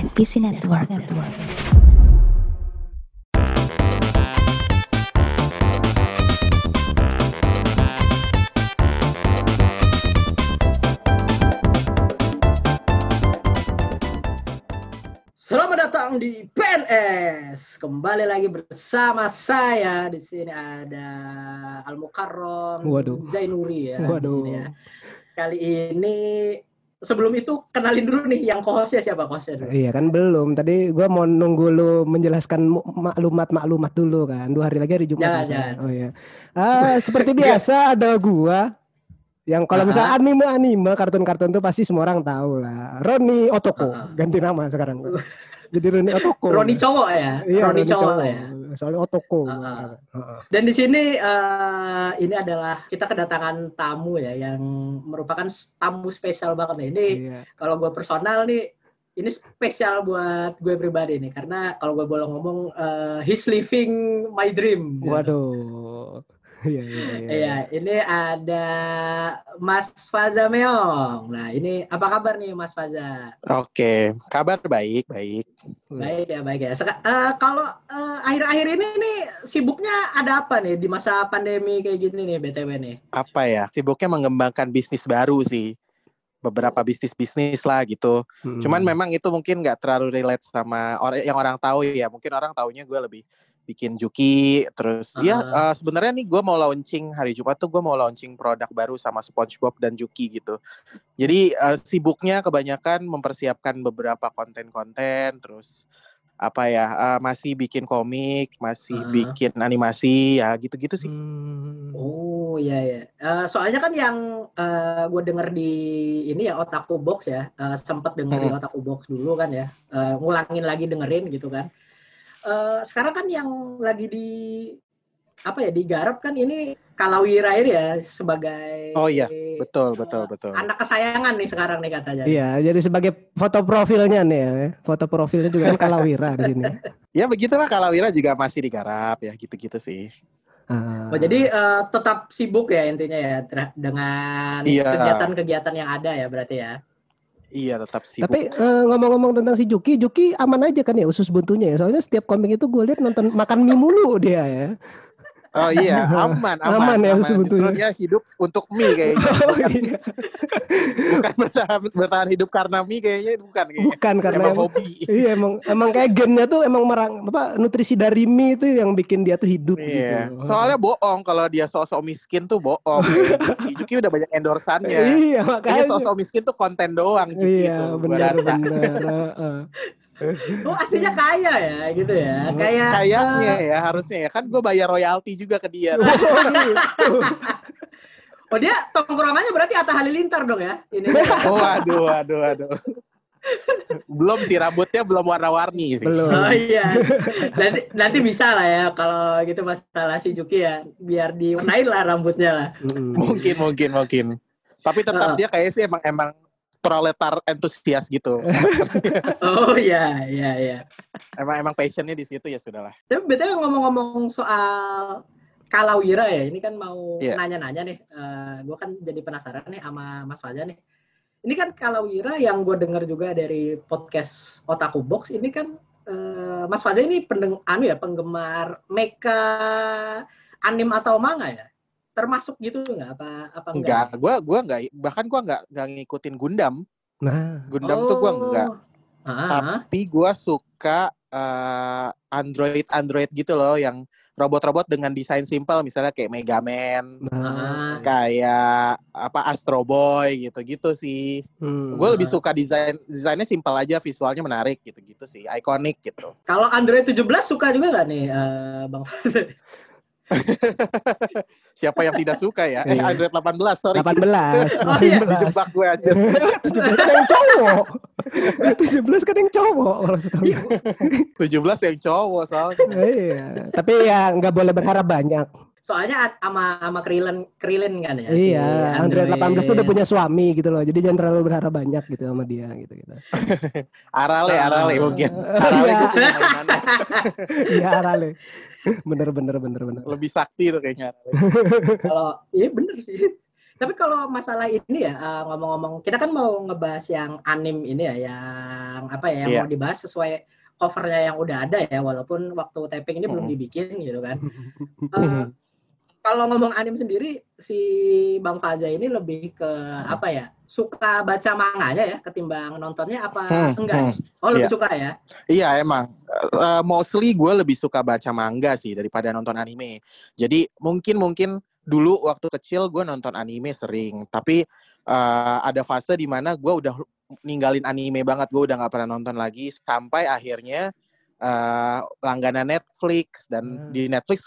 NPC Network. Network. Selamat datang di PNS. Kembali lagi bersama saya. Di sini ada Al Mukarrom. Zainuri ya. di Waduh. sini ya. Kali ini sebelum itu kenalin dulu nih yang co-hostnya siapa co-hostnya dulu. Iya kan belum. Tadi gua mau nunggu lu menjelaskan maklumat-maklumat dulu kan. Dua hari lagi hari Jumat. Jangan, jangan. Oh iya. Ah, seperti biasa ada gua yang kalau Ah. misalnya anime-anime, kartun-kartun tuh pasti semua orang tahu lah. Roni Otoko Ah. ganti nama sekarang. Jadi Roni Otoko. Roni cowok ya. Iya, Roni cowok ya. Soalnya Otoko. Ah, Heeh. Dan di sini eh, ini adalah kita kedatangan tamu ya yang merupakan tamu spesial banget nih. Ini Iya. kalau gue personal nih ini spesial buat gue pribadi nih karena kalau gue boleh ngomong eh, he's living my dream. gitu. Iya, iya, iya. Iya, ini ada Mas Faza Meong. Nah, ini apa kabar nih Mas Faza? Oke, kabar baik, baik. Baik ya, baik ya. Eh, kalau eh, akhir-akhir ini nih sibuknya ada apa nih di masa pandemi kayak gini nih BTW nih? Apa ya? Sibuknya mengembangkan bisnis baru sih. Beberapa bisnis-bisnis lah gitu. Mm. Cuman memang itu mungkin nggak terlalu relate sama orang yang orang tahu ya. Mungkin orang taunya gue lebih bikin juki terus ya Ah. eh, sebenarnya nih gue mau launching hari Jumat tuh gue mau launching produk baru sama SpongeBob dan Juki gitu jadi eh, sibuknya kebanyakan mempersiapkan beberapa konten-konten terus apa ya eh, masih bikin komik masih Ah. bikin animasi ya gitu-gitu sih Hmm. Oh iya ya. Eh, soalnya kan yang gue denger di ini ya Otaku Box ya, eh, sempet denger di Hmm. Otaku Box dulu kan ya, Eh, ngulangin lagi dengerin gitu kan. Eh, sekarang kan yang lagi di apa ya digarap kan ini Kalawira ini ya sebagai Oh iya, betul betul betul anak kesayangan nih sekarang nih katanya. Iya, jadi sebagai foto profilnya nih ya. Foto profilnya juga kan Kalawira di sini. ya begitulah kalau Wira juga masih digarap ya gitu-gitu sih Ah. Oh, jadi eh, tetap sibuk ya intinya ya dengan Iya. kegiatan-kegiatan yang ada ya berarti ya. Iya tetap sibuk Tapi eh, ngomong-ngomong tentang si Juki, Juki aman aja kan ya usus buntunya ya. Soalnya setiap komik itu gue lihat nonton makan mie mulu dia ya. Oh iya, aman, aman, Aman ya, Justru sebetulnya. dia hidup untuk mie kayaknya. Oh, Bukan, iya. bukan bertahan, bertahan hidup karena mie kayaknya bukan kayaknya. Bukan karena Emang emang, hobi. iya emang emang kayak gennya tuh emang merang apa nutrisi dari mie itu yang bikin dia tuh hidup Iya. gitu. Soalnya bohong kalau dia sosok miskin tuh bohong. Juki, udah banyak endorsannya. iya Kayaknya makanya. sosok miskin tuh konten doang Juki Iya, itu. benar benar. Oh aslinya kaya ya gitu ya. Kayak Kayaknya eh, ya harusnya ya. Kan gue bayar royalti juga ke dia. Oh, gitu. Oh dia tongkrongannya berarti Atta Halilintar dong ya? Ini. Oh, aduh, aduh, aduh. belum sih rambutnya belum warna-warni sih. Belum. Oh iya. Nanti nanti bisa lah ya kalau gitu masalah si Juki ya biar diwarnain lah rambutnya lah. Mm. Mungkin, mungkin, mungkin. Tapi tetap Heeh. dia kayaknya sih emang emang proletar entusias gitu. Oh iya iya iya. emang emang passionnya di situ ya sudahlah. Tapi betul ngomong-ngomong soal Kalawira ya, ini kan mau Iya. nanya-nanya nih. gue kan jadi penasaran nih sama Mas Fajar nih. Ini kan Kalawira yang gue dengar juga dari podcast Otaku Box. Ini kan eh, Mas Fajar ini pendeng anu ya penggemar mecha anim atau manga ya? Termasuk gitu nggak apa apa Enggak, gua gua enggak bahkan gua enggak enggak ngikutin Gundam. Nah, Gundam tuh gua enggak. Oh. Ah, Tapi gua suka eh, Android Android gitu loh yang robot-robot dengan desain simpel misalnya kayak Mega Man, ah. kayak apa Astro Boy gitu-gitu sih. Hmm. Gue lebih suka desain desainnya simpel aja, visualnya menarik gitu-gitu sih, ikonik gitu. Kalau Android 17 suka juga nggak nih, eh, Bang? Siapa yang tidak suka ya? Eh Iya. Android 18, sorry. 18. Oh, iya. 18. Dijebak gue aja. 17 kan yang cowok. 17 kan yang cowok kalau setahu Iya, gue. 17 yang cowok soalnya. Iya, tapi ya nggak boleh berharap banyak. Soalnya ad- sama sama Krillin Krillin kan ya. iya, si Android 18 tuh udah punya suami gitu loh. Jadi jangan terlalu berharap banyak gitu sama dia gitu gitu. Arale. Arale mungkin. Iya. Arale gue punya mainannya. Iya, Arale. Bener bener bener bener. Lebih sakti tuh kayaknya. Kalau iya bener sih. Tapi kalau masalah ini ya eh, ngomong-ngomong, kita kan mau ngebahas yang anim ini ya, yang apa ya yang Iya. mau dibahas sesuai covernya yang udah ada ya walaupun waktu taping ini belum Mm-mm. dibikin gitu kan. Eh, kalau ngomong anime sendiri si Bang Faza ini lebih ke apa ya? Suka baca manganya ya ketimbang nontonnya apa Hmm, enggak? hmm. Oh, lebih Iya. suka ya. Iya emang Eh, mostly gue lebih suka baca manga sih daripada nonton anime. Jadi mungkin mungkin dulu waktu kecil gue nonton anime sering, tapi eh, ada fase di mana gue udah ninggalin anime banget, gue udah nggak pernah nonton lagi sampai akhirnya eh, langganan Netflix dan Hmm. di Netflix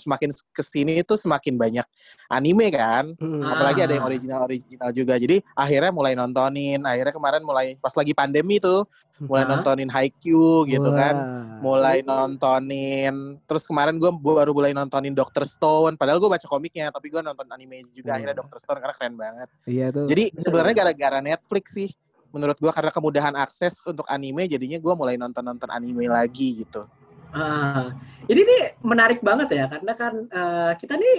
semakin ke sini itu semakin banyak anime kan Hmm. apalagi ada yang Ah. original-original juga. Jadi akhirnya mulai nontonin. Akhirnya kemarin mulai pas lagi pandemi tuh mulai Ah. nontonin Haikyuu gitu kan. Wah. Mulai nontonin. Terus kemarin gue baru mulai nontonin Doctor Stone. Padahal gue baca komiknya, tapi gue nonton anime juga Iya. akhirnya Doctor Stone karena keren banget. Iya tuh. Jadi sebenarnya gara-gara Netflix sih. Menurut gue karena kemudahan akses untuk anime, jadinya gue mulai nonton-nonton anime lagi gitu. Ah, ini nih menarik banget ya karena kan eh, kita nih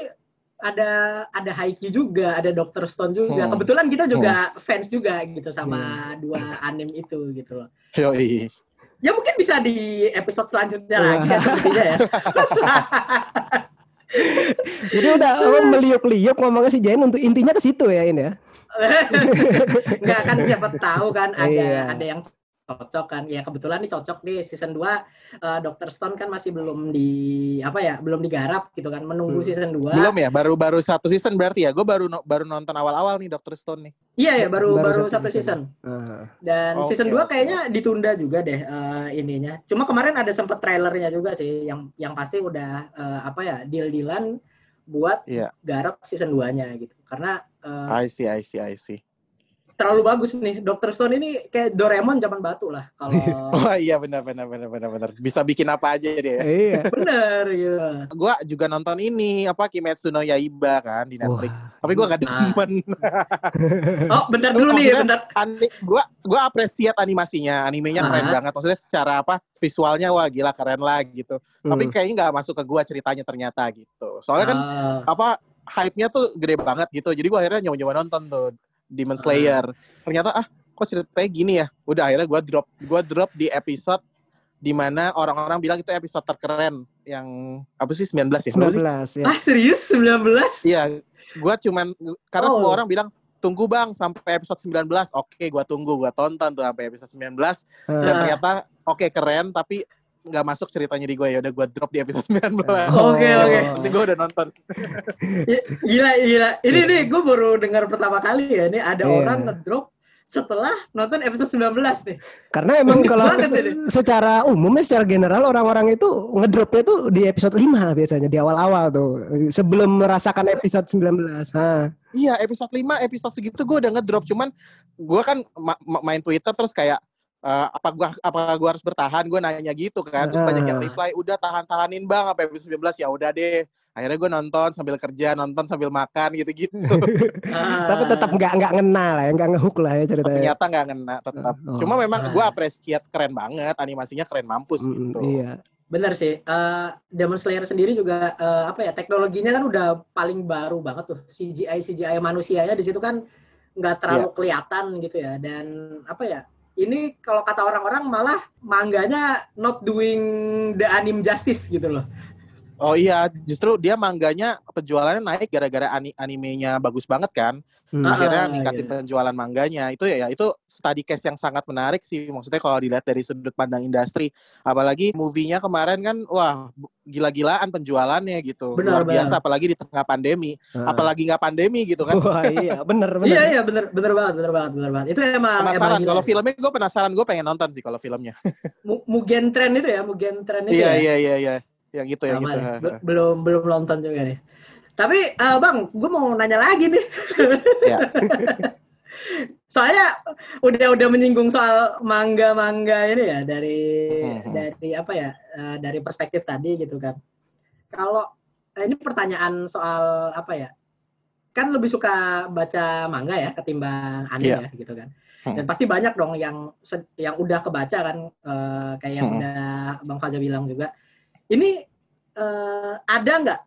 ada ada Haikyuu juga, ada Doctor Stone juga. Hmm. Kebetulan kita juga fans juga gitu sama dua anime itu gitu loh. Yoi. Ya mungkin bisa di episode selanjutnya Wah. lagi ya sepertinya ya. Jadi udah meliuk-liuk ngomongnya si Jain untuk intinya ke situ ya ini ya. Enggak kan siapa tahu kan ada Iya. ada yang cocok kan. Ya kebetulan nih cocok nih season 2 eh, Dr. Stone kan masih belum di apa ya, belum digarap gitu kan. Menunggu Hmm. season 2. Belum ya, baru-baru satu season berarti ya. Gue baru baru nonton awal-awal nih Doctor Stone nih. Iya ya, baru Baru baru, satu satu season. season. Ah. Dan Oke, season 2 oke. kayaknya ditunda juga deh eh, ininya. Cuma kemarin ada sempet trailernya juga sih yang yang pasti udah eh, apa ya, deal-dealan buat Iya. garap season 2-nya gitu. Karena eh, I see, I see, I see. terlalu bagus nih. Dr. Stone ini kayak Doraemon zaman batu lah kalau Oh iya benar benar benar benar benar. Bisa bikin apa aja dia. Iya. bener gitu. Gua juga nonton ini apa Kimetsu no Yaiba kan di Netflix. Wah. Tapi gua gak demen. Oh, bentar dulu nih, bentar. Ani, gua gua apresiat animasinya. Animenya keren Ah. banget. Maksudnya secara apa? Visualnya wah gila keren lah gitu. Tapi Hmm. kayaknya nggak masuk ke gua ceritanya ternyata gitu. Soalnya kan Ah, apa hype-nya tuh gede banget gitu. Jadi gua akhirnya nyoba-nyoba nonton tuh Demon Slayer. Ternyata ah kok ceritanya gini ya. Udah akhirnya gua drop gua drop di episode di mana orang-orang bilang itu episode terkeren yang apa sih 19 ya? Berapa sih? 19 ya. ah, serius 19? Iya, gua cuman karena Oh. semua orang bilang tunggu bang sampai episode 19. Oke, gua tunggu, gua tonton tuh sampai episode 19 dan Ah. ternyata oke keren tapi nggak masuk ceritanya di gue ya udah gua drop di episode 19. Oke, oke. Nanti gue udah nonton. I- Gila, gila. Ini nih gue baru dengar pertama kali ya. Ini ada Iya. orang ngedrop setelah nonton episode 19 nih. Karena emang kalau secara umumnya secara general orang-orang itu ngedropnya tuh di episode 5 biasanya di awal-awal tuh sebelum merasakan episode 19. Nah, Iya, episode 5, episode segitu gue udah ngedrop. Cuman gue kan ma- ma- main Twitter terus kayak eh, apa gua apa gua harus bertahan? Gue nanya gitu kan. Terus banyak yang reply, "Udah tahan-tahanin Bang sampai episode 19." Ya udah deh. Akhirnya gue nonton sambil kerja, nonton sambil makan gitu-gitu. Ah. tapi tetap nggak nggak ngena lah ya, nggak ngehook lah ya ceritanya. Ternyata nggak ngena tetap. Oh. Cuma memang gue apresiat keren banget, animasinya keren mampus Mm, gitu. Iya. Bener sih. Eh Demon Slayer sendiri juga eh, apa ya teknologinya kan udah paling baru banget tuh. CGI CGI manusianya di situ kan nggak terlalu Iya. kelihatan gitu ya. Dan apa ya? Ini kalau kata orang-orang malah mangganya not doing the anime justice gitu loh. Oh iya, justru dia mangganya penjualannya naik gara-gara ani- animenya bagus banget kan. Hmm. Akhirnya ah, ningkatin iya. penjualan mangganya. Itu ya, ya itu study case yang sangat menarik sih. Maksudnya kalau dilihat dari sudut pandang industri, apalagi movie-nya kemarin kan wah gila-gilaan penjualannya gitu. Benar, Luar biasa benar. apalagi di tengah pandemi. Ah. Apalagi nggak pandemi gitu kan. Wah iya bener bener. Iya iya bener bener banget bener banget bener banget. Itu emang penasaran emang kalau gila. filmnya gue penasaran gue pengen nonton sih kalau filmnya. Mu- Mugen Trend itu ya Mugen Trend itu Iya ya. iya iya iya. Yang gitu yang gitu. nih. Be- belum belum nonton juga nih. Tapi eh, bang, gue mau nanya lagi nih. Ya. Soalnya udah udah menyinggung soal mangga-mangga ini ya dari Mhm. dari apa ya eh, dari perspektif tadi gitu kan. Kalau eh, ini pertanyaan soal apa ya? Kan lebih suka baca manga ya ketimbang anime Iya. ya gitu kan. Hmm. Dan pasti banyak dong yang yang udah kebaca kan eh, kayak yang Hmm. udah Bang Faza bilang juga. Ini eh, ada nggak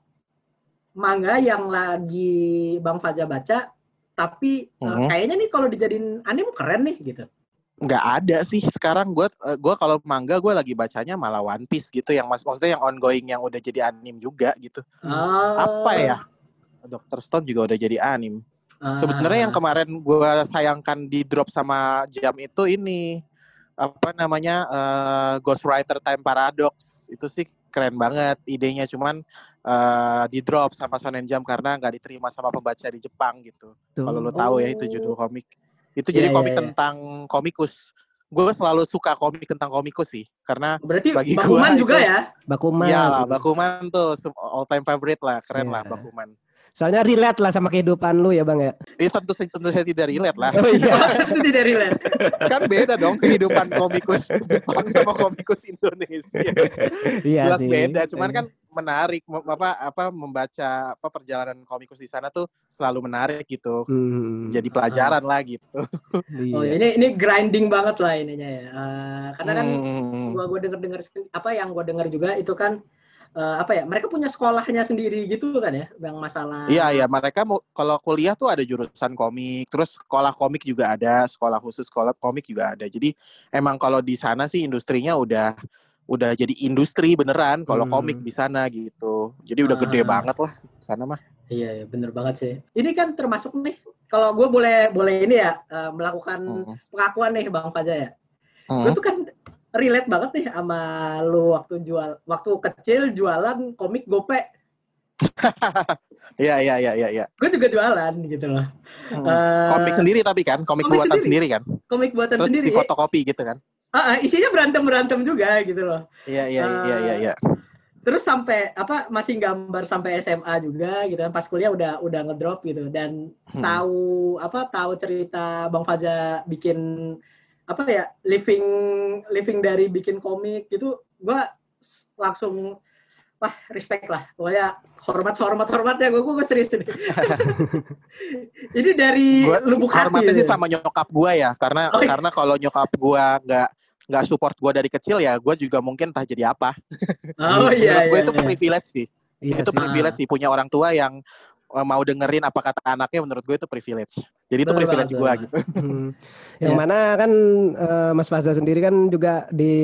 manga yang lagi Bang Faza baca tapi eh, Mhm. kayaknya nih kalau dijadiin anime keren nih gitu. nggak ada sih sekarang gue gue kalau manga gue lagi bacanya malah One Piece gitu yang mas maksudnya yang ongoing yang udah jadi anim juga gitu Oh. apa ya Dr. Stone juga udah jadi anim Ah. sebenarnya yang kemarin gue sayangkan di drop sama jam itu ini apa namanya eh, Ghostwriter Time Paradox itu sih keren banget idenya cuman eh, di drop sama Shonen Jump karena nggak diterima sama pembaca di Jepang gitu kalau lo tahu ya itu Oh. judul komik itu Iya, jadi iya, komik iya. tentang komikus gue selalu suka komik tentang komikus sih karena Berarti bagi Bakuman gua juga itu- ya? Bakuman. Iyalah, Bakuman tuh all time favorite lah, keren lah Iya. Bakuman. Soalnya relate lah sama kehidupan lu ya bang ya. Ini tentu tentu saya tidak relate lah. Oh iya. itu tidak relate. kan beda dong kehidupan komikus Jepang sama komikus Indonesia. iya Jelas sih. beda, cuman kan menarik apa apa membaca apa perjalanan komikus di sana tuh selalu menarik gitu. Hmm, Jadi pelajaran lah gitu. iya. Oh, ini ini grinding banget lah ininya ya. Eh, karena kan Hmm. gua gua denger dengar apa yang gua dengar juga itu kan eh, apa ya? Mereka punya sekolahnya sendiri gitu kan ya, yang masalah. Iya iya mereka mau kalau kuliah tuh ada jurusan komik, terus sekolah komik juga ada, sekolah khusus sekolah komik juga ada. Jadi emang kalau di sana sih industrinya udah udah jadi industri beneran kalau Hmm. komik di sana gitu. Jadi udah gede Ah. banget lah sana mah. Iya, iya, bener banget sih. Ini kan termasuk nih, kalau gue boleh boleh ini ya eh, melakukan Hmm. pengakuan nih Bang Faja ya. Hmm. Gue tuh kan relate banget nih sama lu waktu jual waktu kecil jualan komik gope. Iya iya iya iya. iya. Gue juga jualan gitu loh. Hmm. Eh, komik sendiri tapi kan, komik, komik buatan sendiri. sendiri. kan. komik buatan Terus sendiri. di fotokopi gitu kan. Ah, ah, isinya berantem berantem juga gitu loh. Iya iya iya iya iya. Terus sampai apa masih gambar sampai SMA juga gitu kan pas kuliah udah udah ngedrop gitu dan Hmm. tahu apa tahu cerita Bang Faza bikin apa ya living living dari bikin komik gitu gua s- langsung wah respect lah pokoknya hormat hormat hormat ya gue gue serius ini ini dari Gua lubuk hati Hormatnya sih sama nyokap gua ya, karena Oh, iya. karena kalau nyokap gua nggak nggak support gua dari kecil ya, gua juga mungkin entah jadi apa. oh iya Menurut gue iya, itu iya. privilege sih. Iya itu sih. privilege sih punya orang tua yang eh, mau dengerin apa kata anaknya menurut gue itu privilege. Jadi itu privilege gue gitu. Hmm. Yang Ya. mana kan eh, Mas Fazal sendiri kan juga di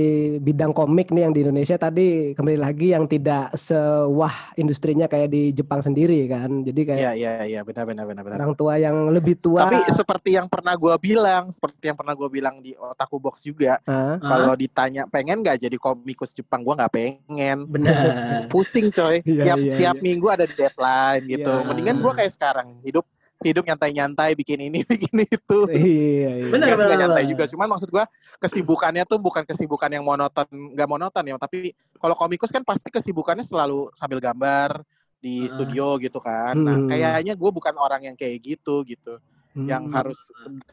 bidang komik nih yang di Indonesia tadi kembali lagi yang tidak sewah industrinya kayak di Jepang sendiri kan. Jadi kayak Iya iya iya benar benar benar benar. orang tua yang lebih tua. Tapi seperti yang pernah gue bilang, seperti yang pernah gue bilang di Otaku Box juga, Ah, kalau ditanya pengen nggak jadi komikus Jepang, gue nggak pengen. benar Pusing coy. Iya, tiap iya, tiap iya. minggu ada deadline gitu. Iya. Mendingan gue kayak sekarang hidup hidup nyantai-nyantai bikin ini bikin itu. iya, iya. Benar, nyantai juga. Cuman maksud gua kesibukannya tuh bukan kesibukan yang monoton, nggak monoton ya. Tapi kalau komikus kan pasti kesibukannya selalu sambil gambar di Ah. studio gitu kan. Nah, Hmm. kayaknya gue bukan orang yang kayak gitu gitu, yang Hmm, harus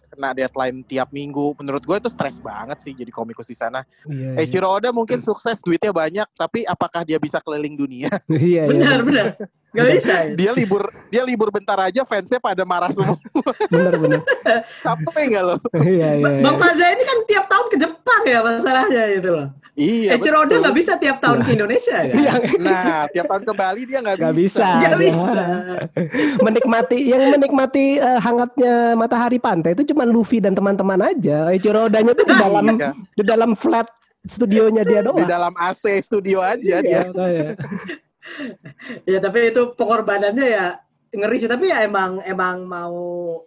kena deadline tiap minggu. Menurut gue itu stres banget sih jadi komikus di sana. iya, Eh, iya. Eiichiro Oda mungkin sukses, duitnya banyak, tapi apakah dia bisa keliling dunia? Iya, iya. benar nggak bisa ya? dia libur, dia libur bentar aja, fansnya pada marah semua. Bener bener. Capek nggak lo? Iya, iya. Bang iya. Faza ini kan tiap tahun ke Jepang ya masalahnya gitu loh. Iya. Eh Ciroda betul. nggak bisa tiap tahun ke Indonesia kan? Yang Nah, tiap tahun ke Bali dia nggak bisa. bisa. Ada. bisa. menikmati yang menikmati eh, hangatnya matahari pantai itu cuma Luffy dan teman-teman aja. Ichiro Odanya tuh di dalam Iya. di dalam flat studionya dia Di doang. dalam AC studio aja dia. Iya, kayak. Ya tapi itu pengorbanannya ya ngeri sih tapi ya emang emang mau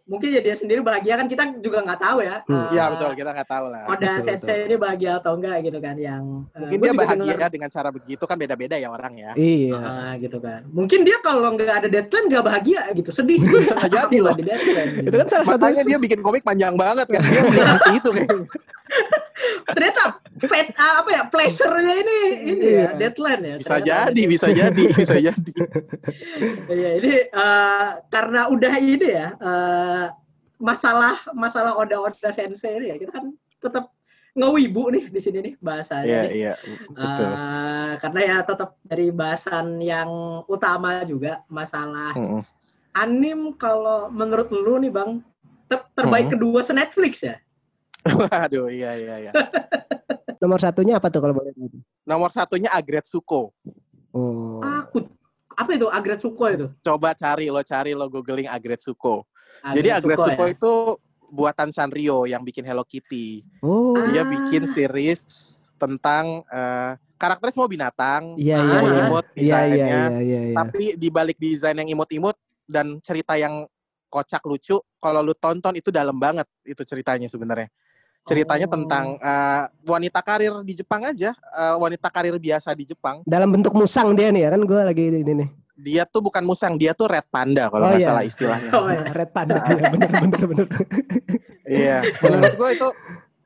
mungkin ya dia sendiri bahagia kan kita juga nggak tahu ya. Hmm. Iya betul, kita nggak tahu lah. Oda Betul, Sensei ini bahagia atau enggak gitu kan yang eh, Mungkin gua dia bahagia denger, dengan cara begitu kan beda-beda ya orang ya. Iya. ah, gitu kan. Mungkin dia kalau nggak ada deadline nggak bahagia gitu, sedih. Bisa jadi loh. Gitu. Itu kan salah satu Makanya dia bikin komik panjang banget kan. Dia itu kayaknya. Ternyata fat ah, apa ya pleasure-nya ini ini ya Iya. deadline ya. Bisa Ternyata jadi, bisa jadi, bisa jadi. Iya, ini eh, karena udah ini ya eh, masalah masalah Oda Oda Sensei ini ya kita kan tetap ngewibu nih di sini nih bahasanya. Iya, nih. iya, betul. Eh, karena ya tetap dari bahasan yang utama juga masalah Mm-mm. anim kalau menurut lu nih bang ter- terbaik Hmm. kedua se Netflix ya. Waduh, iya, iya, iya. nomor satunya apa tuh kalau boleh tahu? Nomor satunya Agretsuko. Oh. Aku apa itu Agretsuko itu? Coba cari lo, cari lo googling Agretsuko. Agretsuko Jadi Agretsuko ya? itu buatan Sanrio yang bikin Hello Kitty. Oh, Dia Ah. bikin series tentang eh, karakternya semua binatang, iya iya Ah, iya. imut-imut Iya iya desainnya, iya tapi di balik desain yang imut-imut dan cerita yang kocak lucu, kalau lu tonton itu dalam banget itu ceritanya sebenarnya. Ceritanya Oh. tentang eh, wanita karir di Jepang aja, eh, wanita karir biasa di Jepang. Dalam bentuk musang dia nih ya kan gue lagi ini nih. Dia tuh bukan musang, dia tuh red panda kalau Oh, nggak iya. salah istilahnya. Oh, iya. Red panda ya bener bener bener. Iya, menurut gue itu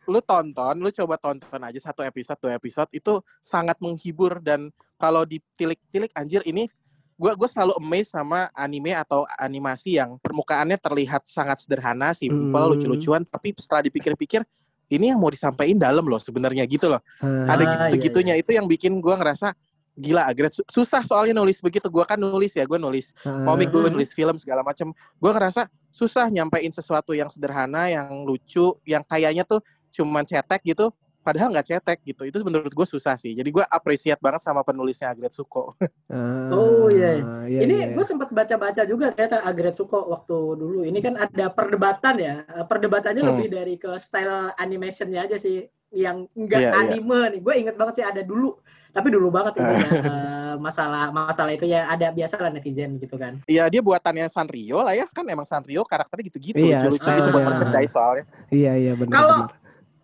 lu tonton, lu coba tonton aja satu episode, dua episode itu sangat menghibur dan kalau ditilik-tilik anjir ini gue gue selalu amazed sama anime atau animasi yang permukaannya terlihat sangat sederhana, simple, Hmm. lucu-lucuan, tapi setelah dipikir-pikir ini yang mau disampaikan dalam loh sebenarnya gitu loh. Ah, Ada Ah, gitu-gitunya itu yang bikin gue ngerasa gila agret Su- susah soalnya nulis begitu gue kan nulis ya gue nulis ah. komik gue nulis film segala macam gue ngerasa susah nyampein sesuatu yang sederhana yang lucu yang kayaknya tuh cuman cetek gitu padahal nggak cetek gitu itu menurut gue susah sih jadi gue appreciate banget sama penulisnya Agretsuko Ah, Oh, iya, iya, ini iya. gue sempat baca-baca juga ternyata Agretsuko waktu dulu. Ini kan ada perdebatan ya. Eh, Perdebatannya Hmm. lebih dari ke style animationnya aja sih, yang enggak Iya, iya. anime nih. Gue inget banget sih ada dulu, tapi dulu banget itu ya eh, masalah masalah itu ya ada biasa lah netizen gitu kan. ya dia buatannya Sanrio lah ya kan emang Sanrio karakternya gitu-gitu Iya, lucu-lucu gitu buat merchandise soalnya Iya iya benar. Kalau.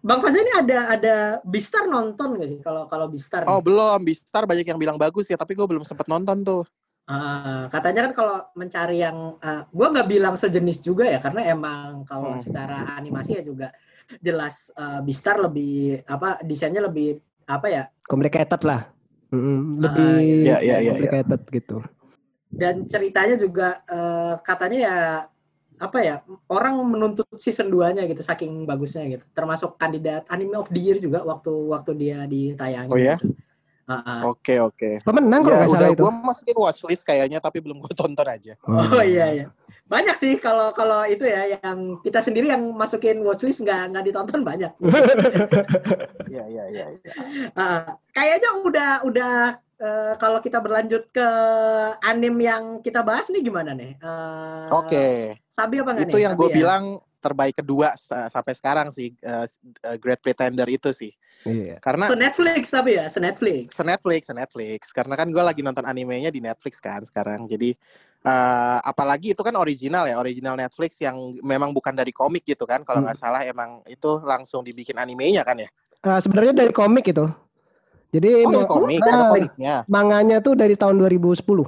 Bang Faza ini ada ada Bistar nonton gak sih? Kalau kalau Bistar, oh nih? belum Bistar banyak yang bilang bagus ya tapi gue belum sempet nonton tuh Ah, katanya kan kalau mencari yang, uh, gue nggak bilang sejenis juga ya, karena emang kalau Hmm. secara animasi ya juga jelas uh, Bistar lebih apa desainnya lebih apa ya complicated lah. Lebih Ah, iya, iya, iya, complicated gitu. dan ceritanya juga uh, katanya ya apa ya orang menuntut season 2-nya gitu saking bagusnya gitu termasuk kandidat anime of the year juga waktu waktu dia ditayangin Oh ya? gitu. Oke oke Pemenang kalau ya nggak salah itu. gue masukin watchlist kayaknya tapi belum gue tonton aja Oh iya iya. Banyak sih kalau kalau itu ya yang kita sendiri yang masukin watchlist nggak nggak ditonton banyak. Iya iya iya. iya. Kayaknya udah udah eh, kalau kita berlanjut ke anime yang kita bahas nih gimana nih? Eh, Oke. Sabi apa nggak itu nih? yang gue ya? bilang terbaik kedua sa- sampai sekarang sih uh, uh, Great Pretender itu sih Iya. karena Se Netflix tapi ya, se Netflix. se Netflix se Netflix karena kan gue lagi nonton animenya di Netflix kan sekarang jadi uh, apalagi itu kan original ya original Netflix yang memang bukan dari komik gitu kan kalau Hmm. nggak salah emang itu langsung dibikin animenya kan ya Eh, sebenarnya dari komik itu. Jadi oh komik ah, ada komiknya manganya tuh dari tahun 2010.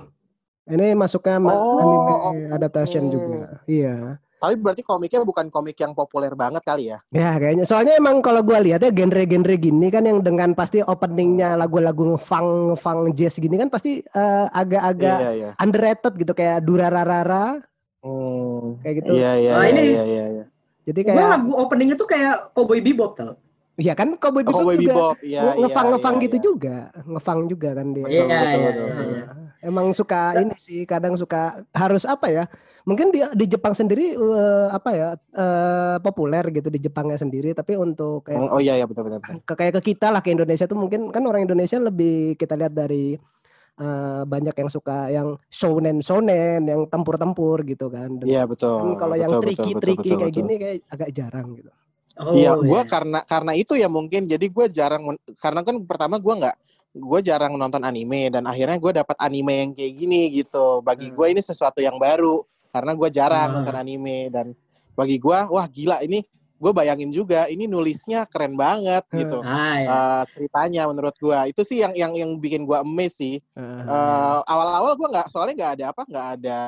Ini masuknya ma- Oh, anime adaptation oke. juga. Iya. tapi berarti komiknya bukan komik yang populer banget kali ya Ya kayaknya soalnya emang kalau gua lihat ya genre-genre gini kan yang dengan pasti openingnya lagu-lagu ngefang ngefang jazz gini kan pasti eh, agak-agak iya iya underrated gitu kayak Durararara Hmm, kayak gitu. iya iya Ah, iya, ini- iya iya iya Jadi Gue kayak lagu openingnya tuh kayak Cowboy Bebop tau. Iya kan Cowboy Oh, Bebop Cowboy juga Bebop iya nge- ngefang-ngefang iya, gitu iya. juga, ngefang juga kan dia. Betul, Iya, betul, iya, betul, iya, iya. Emang suka ini sih, kadang suka harus apa ya? Mungkin di di Jepang sendiri eh, apa ya eh, populer gitu di Jepangnya sendiri, tapi untuk kayak Oh iya iya betul betul. betul. ke kayak ke kita lah ke Indonesia tuh mungkin kan orang Indonesia lebih kita lihat dari eh, banyak yang suka yang shonen shonen yang tempur-tempur gitu kan. Iya betul. kan kalau yang betul, tricky betul, tricky betul, kayak betul. gini kayak agak jarang gitu. Oh, Iya, gue iya. karena karena itu ya mungkin jadi gue jarang karena kan pertama gue nggak gue jarang nonton anime dan akhirnya gue dapat anime yang kayak gini gitu. Bagi Hmm. gue ini sesuatu yang baru karena gue jarang Ah. nonton anime dan bagi gue wah gila ini gue bayangin juga ini nulisnya keren banget gitu. Ah, ya. Eh, ceritanya menurut gue itu sih yang yang yang bikin gue amazed sih. Eh, awal-awal gue nggak soalnya nggak ada apa nggak ada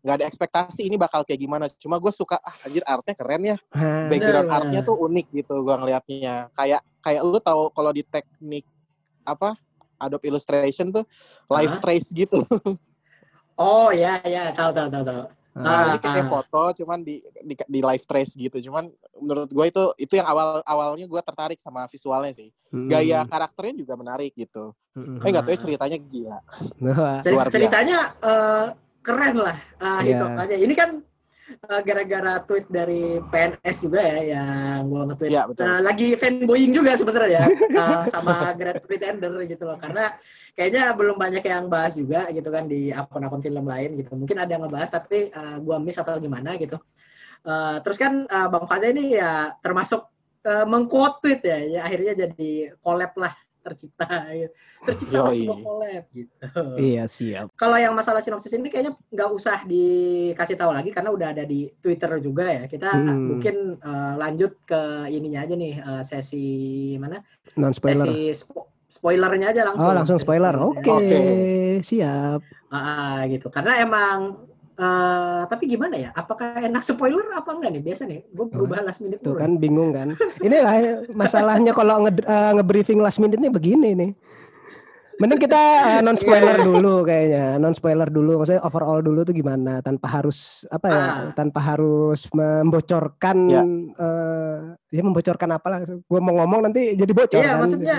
nggak ada ekspektasi ini bakal kayak gimana. Cuma gue suka ah anjir artnya keren ya Ah, background artnya tuh unik gitu gua ngelihatnya kayak kayak lu tahu kalau di teknik apa Adobe Illustration tuh live Hah? trace gitu Oh ya ya tahu tahu tahu tahu. nah Ah, ini kayak ah. foto cuman di, di di live trace gitu cuman menurut gue itu itu yang awal awalnya gue tertarik sama visualnya sih Hmm. gaya karakternya juga menarik gitu Hmm. eh nggak tahu ya ceritanya gila Wah, Ceri- Luar biasa. ceritanya eh, keren lah ah Iya. itu aja ini kan eh, gara-gara tweet dari PNS juga ya yang gua nge-tweet. Iya, betul. Eh, lagi fanboying juga sebenarnya ya eh, sama Great Pretender gitu loh. Karena kayaknya belum banyak yang bahas juga gitu kan di akun-akun film lain gitu. Mungkin ada yang ngebahas tapi eh, gua miss atau gimana gitu. Uh, terus kan uh, Bang Faza ini ya termasuk uh, mengquote tweet ya, ya akhirnya jadi collab lah tercipta gitu. tercipta Yoi. sebuah collab gitu. Iya siap. Kalau yang masalah sinopsis ini kayaknya nggak usah dikasih tahu lagi karena udah ada di Twitter juga ya. Kita Hmm. mungkin uh, lanjut ke ininya aja nih uh, sesi mana? Non spoiler. Sesi spo- spoilernya aja langsung. Oh langsung spoiler. Oke, Oke. siap. Ah, gitu. Karena emang eh tapi gimana ya? Apakah enak spoiler apa enggak nih? Biasa nih, gue berubah last minute Tuh kan bingung kan. Inilah masalahnya kalau nge, eh, nge-briefing last minute nih begini nih. Mending kita non spoiler dulu kayaknya, non spoiler dulu. Maksudnya overall dulu tuh gimana tanpa harus apa ya, Ah. tanpa harus membocorkan Ya. eh ya membocorkan apalah. Gue mau ngomong nanti jadi bocor Iya, kan. maksudnya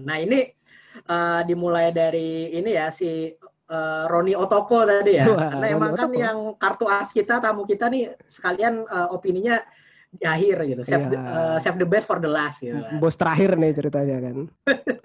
Nah ini uh, dimulai dari ini ya si uh, Roni Otoko tadi ya. Wah, Karena Roni emang kan Otoko. kan yang kartu as kita tamu kita nih sekalian uh, opininya di akhir gitu. Save, yeah. the, uh, save the best for the last gitu. Kan. Bos terakhir nih ceritanya kan.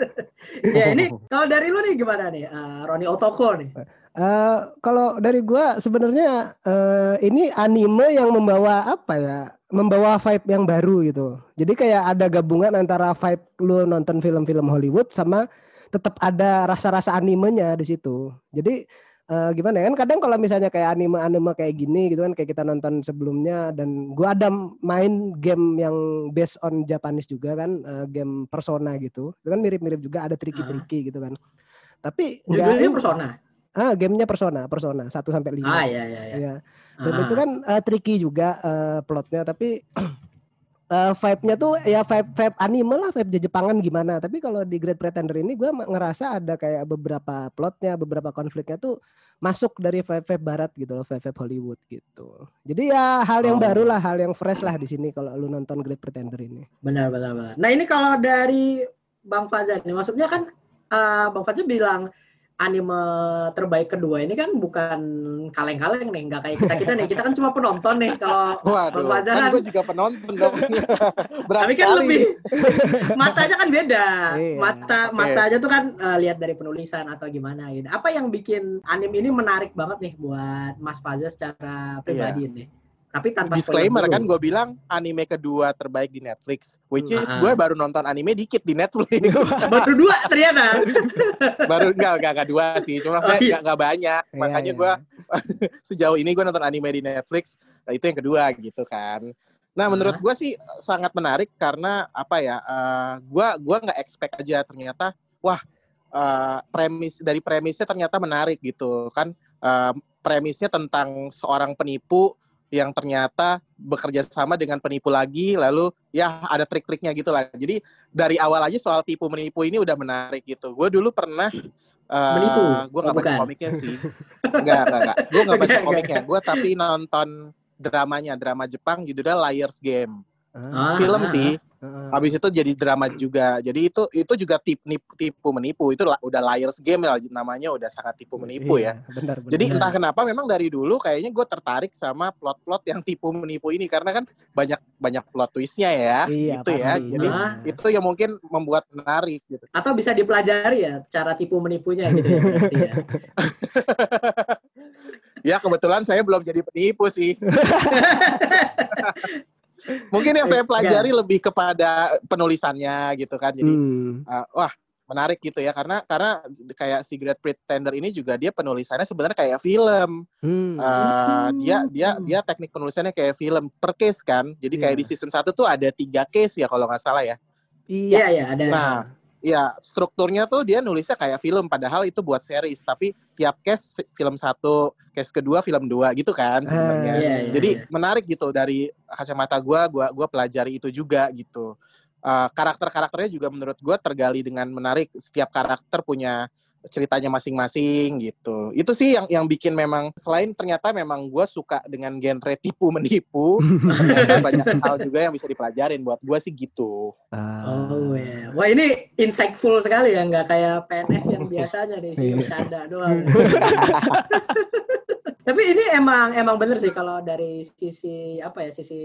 ya ini kalau dari lu nih gimana nih uh, Roni Otoko nih? Uh, kalau dari gua sebenarnya uh, ini anime yang membawa apa ya Membawa vibe yang baru gitu. Jadi kayak ada gabungan antara vibe lu nonton film-film Hollywood sama tetap ada rasa-rasa animenya di situ. Jadi eh, gimana ya kan kadang kalau misalnya kayak anime-anime kayak gini gitu kan kayak kita nonton sebelumnya dan gua ada main game yang based on Japanese juga kan eh, game Persona gitu. Itu kan mirip-mirip juga ada tricky-tricky gitu kan. Tapi Judulnya Persona. Ah, gamenya Persona, Persona 1 sampai 5. Ah iya iya iya. Iya. Dan Ah. itu kan eh, tricky juga eh, plotnya tapi eh, vibe-nya tuh ya vibe vibe anime lah, vibe Jepangan gimana. Tapi kalau di Great Pretender ini ma- ngerasa ada kayak beberapa plotnya, beberapa konfliknya tuh masuk dari vibe-vibe barat gitu loh, vibe-vibe Hollywood gitu. Jadi ya hal yang Oh. baru lah, hal yang fresh lah di sini kalau lu nonton Great Pretender ini. Benar, benar, benar. Nah ini kalau dari Bang Fajar nih, maksudnya kan eh, Bang Fajar bilang anime terbaik kedua ini kan bukan kaleng-kaleng nih, nggak kayak kita kita nih. Kita kan cuma penonton nih. Kalau Waduh, kan kan, gue juga penonton dong. Tapi kan lebih matanya kan beda. Iya. Mata Oke. matanya tuh kan eh, lihat dari penulisan atau gimana gitu. Apa yang bikin anime ini menarik banget nih buat Mas Fajar secara pribadi nih? Tapi tanpa Disclaimer kan gue bilang anime kedua terbaik di Netflix, which is gue baru nonton anime dikit di Netflix. baru dua ternyata. baru enggak enggak enggak dua sih, cuma Oh, saya iya. enggak enggak banyak. Iya, Makanya iya. gue sejauh ini gue nonton anime di Netflix, nah, itu yang kedua gitu kan. Nah, menurut Ah. gue sih sangat menarik karena apa ya? eh, gua gua nggak expect aja ternyata wah eh, premis dari premisnya ternyata menarik gitu kan. Eh, premisnya tentang seorang penipu yang ternyata bekerja sama dengan penipu lagi lalu ya ada trik-triknya gitu lah. Jadi dari awal aja soal tipu menipu ini udah menarik gitu. Gue dulu pernah eh, Menipu? Gue Oh, nggak baca bukan. komiknya sih. Enggak, enggak, enggak. Gue nggak baca komiknya. Gue tapi nonton dramanya, drama Jepang judulnya Liar's Game. Ah, Film ah, sih. Heeh. Habis itu jadi drama juga. Jadi itu itu juga tip nipu, tipu menipu. Itu la- udah Liar's Game lah namanya udah sangat tipu menipu ya. Iya, Benar, benar. Jadi entah kenapa memang dari dulu kayaknya gue tertarik sama plot-plot yang tipu menipu ini karena kan banyak banyak plot twistnya ya, Iya, gitu ya. Jadi Ah. itu yang mungkin membuat menarik gitu. atau bisa dipelajari ya cara tipu menipunya gitu ya, ya. Ya kebetulan saya belum jadi penipu sih. mungkin yang saya pelajari lebih kepada penulisannya gitu kan. Jadi Hmm. uh, wah menarik gitu ya karena karena kayak si Great Pretender ini juga dia penulisannya sebenarnya kayak film. Hmm. Uh, dia Hmm. dia dia teknik penulisannya kayak film per case kan. Jadi kayak Iya. di season 1 tuh ada tiga case ya kalau nggak salah ya. Iya. Iya ya ada. Nah, ya strukturnya tuh dia nulisnya kayak film padahal itu buat series tapi tiap case film satu, case kedua film dua gitu kan sebenarnya. Ah, Iya, iya, Jadi iya. menarik gitu dari kacamata gua gua gua pelajari itu juga gitu. Uh, karakter-karakternya juga menurut gua tergali dengan menarik. Setiap karakter punya ceritanya masing-masing gitu. Itu sih yang yang bikin memang selain ternyata memang gue suka dengan genre tipu menipu, ternyata banyak hal juga yang bisa dipelajarin buat gue sih gitu. Ah. Oh ya. Wah ini insightful sekali ya, nggak kayak PNS yang biasanya nih sih Iya. bercanda doang. Tapi ini emang emang bener sih kalau dari sisi apa ya sisi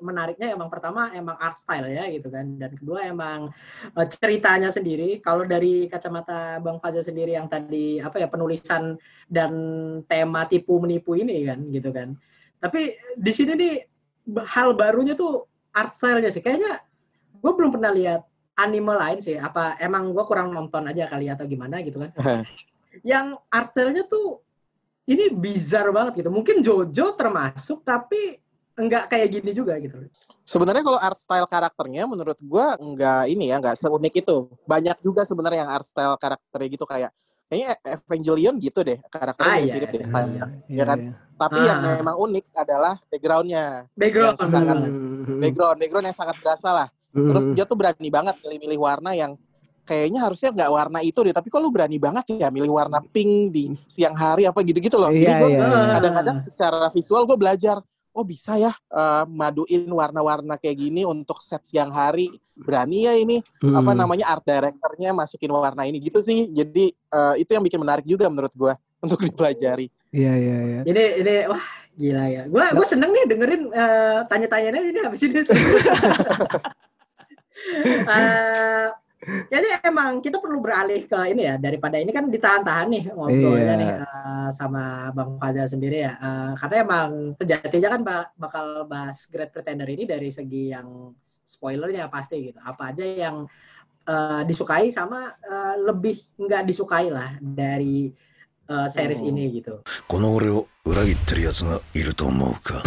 menariknya emang pertama emang art style ya gitu kan. Dan kedua emang eh, ceritanya sendiri. Kalau dari kacamata Bang Faza sendiri yang tadi apa ya penulisan dan tema tipu menipu ini kan gitu kan. Tapi di sini nih hal barunya tuh art style-nya sih. Kayaknya gue belum pernah lihat anime lain sih. Apa emang gue kurang nonton aja kali atau gimana gitu kan. Yang art style-nya tuh ini bizar banget gitu mungkin Jojo termasuk tapi enggak kayak gini juga gitu Sebenarnya kalau art style karakternya menurut gue nggak ini ya nggak seunik itu. Banyak juga sebenarnya yang art style karakternya gitu kayak kayaknya Evangelion gitu deh karakternya Ah, mirip-mirip iya, deh iya, stylenya. Iya, Ya kan? iya. Tapi Ah. yang memang unik adalah backgroundnya, background Yang sangat-. Hmm. background background yang sangat berasa lah. Hmm. Terus dia tuh berani banget milih-milih warna yang kayaknya harusnya nggak warna itu deh. Tapi kok lu berani banget ya milih warna pink di siang hari apa gitu-gitu loh. Jadi Iya, gue iya, iya. kadang-kadang secara visual gue belajar. Oh bisa ya eh, maduin warna-warna kayak gini untuk set siang hari. Berani ya ini Hmm. apa namanya art directornya masukin warna ini gitu sih. Jadi eh, itu yang bikin menarik juga menurut gue untuk dipelajari. Iya, iya, iya. ini ini wah gila ya gue gue seneng nih dengerin eh, tanya-tanyanya ini habis ini Eh, jadi emang kita perlu beralih ke ini ya daripada ini kan ditahan-tahan nih ngobrolnya Iya. nih eh, sama Bang Faza sendiri ya Eh, karena emang sejatinya kan ba- bakal bahas Great Pretender ini dari segi yang spoilernya pasti gitu apa aja yang eh, disukai sama eh, lebih nggak disukai lah dari eh, series Hmm. ini gitu この俺を裏切ってる奴がいると思うか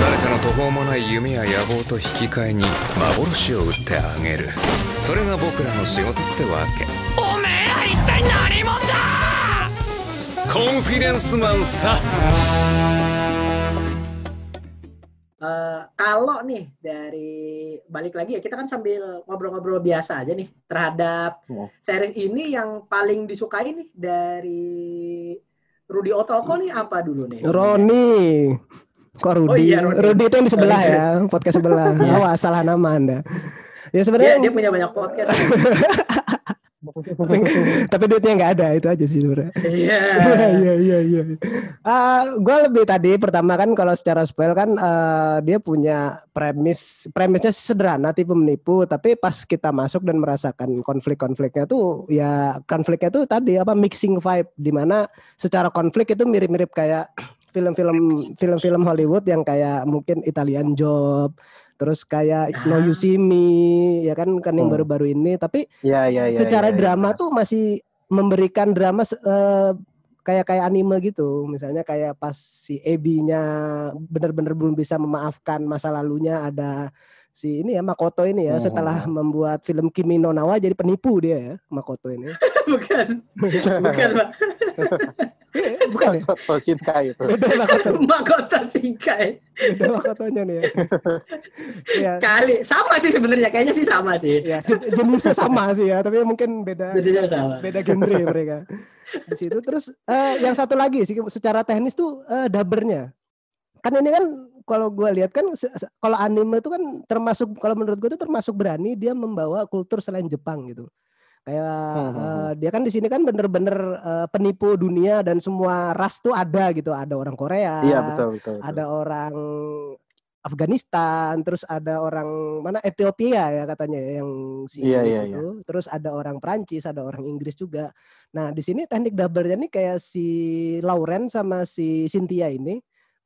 誰かの途方もない夢や野望と引き換えに幻を売ってあげるそれが僕らの仕事ってわけおめえら一体何者だコンフィデンスマンさ Eh, kalau nih dari balik lagi ya kita kan sambil ngobrol-ngobrol biasa aja nih terhadap Ya. series ini yang paling disukai nih dari Rudi Otoko nih apa dulu nih? Roni. Kok Rudi? Oh iya, Rudi. Rudi itu yang di sebelah ya, podcast sebelah. Iya. Awas salah nama Anda. Ya Dia, sebenarnya dia punya banyak podcast. tapi, tapi duitnya nggak ada itu aja sih sebenarnya. Iya. Iya iya iya. gue lebih tadi pertama kan kalau secara spoil kan eh, dia punya premis premisnya sederhana tipe menipu tapi pas kita masuk dan merasakan konflik-konfliknya tuh ya konfliknya tuh tadi apa mixing vibe di mana secara konflik itu mirip-mirip kayak film-film film-film Hollywood yang kayak mungkin Italian Job terus kayak No You See Me ya kan kan yang Hmm. baru-baru ini tapi Iya iya iya. secara iya, iya. drama tuh masih memberikan drama eh, kayak kayak anime gitu misalnya kayak pas si Ebi-nya benar-benar belum bisa memaafkan masa lalunya ada si ini ya Makoto ini ya Hmm. setelah membuat film Kimi no Na wa jadi penipu dia ya Makoto ini bukan, bukan Pak. Eh, bukan ya Makoto Shinkai itu. beda Makoto Makota Shinkai. beda Makotonya nih ya ya, Kali sama sih sebenarnya kayaknya sih sama sih. ya jen- jenisnya sama sih ya tapi mungkin beda sama. beda genre mereka di situ terus eh, yang satu lagi sih secara teknis tuh eh, dubbernya kan ini kan kalau gue lihat kan kalau anime itu kan termasuk kalau menurut gue itu termasuk berani dia membawa kultur selain Jepang gitu kayak Hmm, eh, dia kan di sini kan bener-bener eh, penipu dunia dan semua ras tuh ada gitu ada orang Korea Iya betul betul. betul. ada orang Afghanistan, terus ada orang mana Ethiopia ya katanya ya, yang si Iya, iya, itu, terus ada orang Prancis, ada orang Inggris juga. Nah di sini teknik dubbernya nih kayak si Lauren sama si Cynthia ini,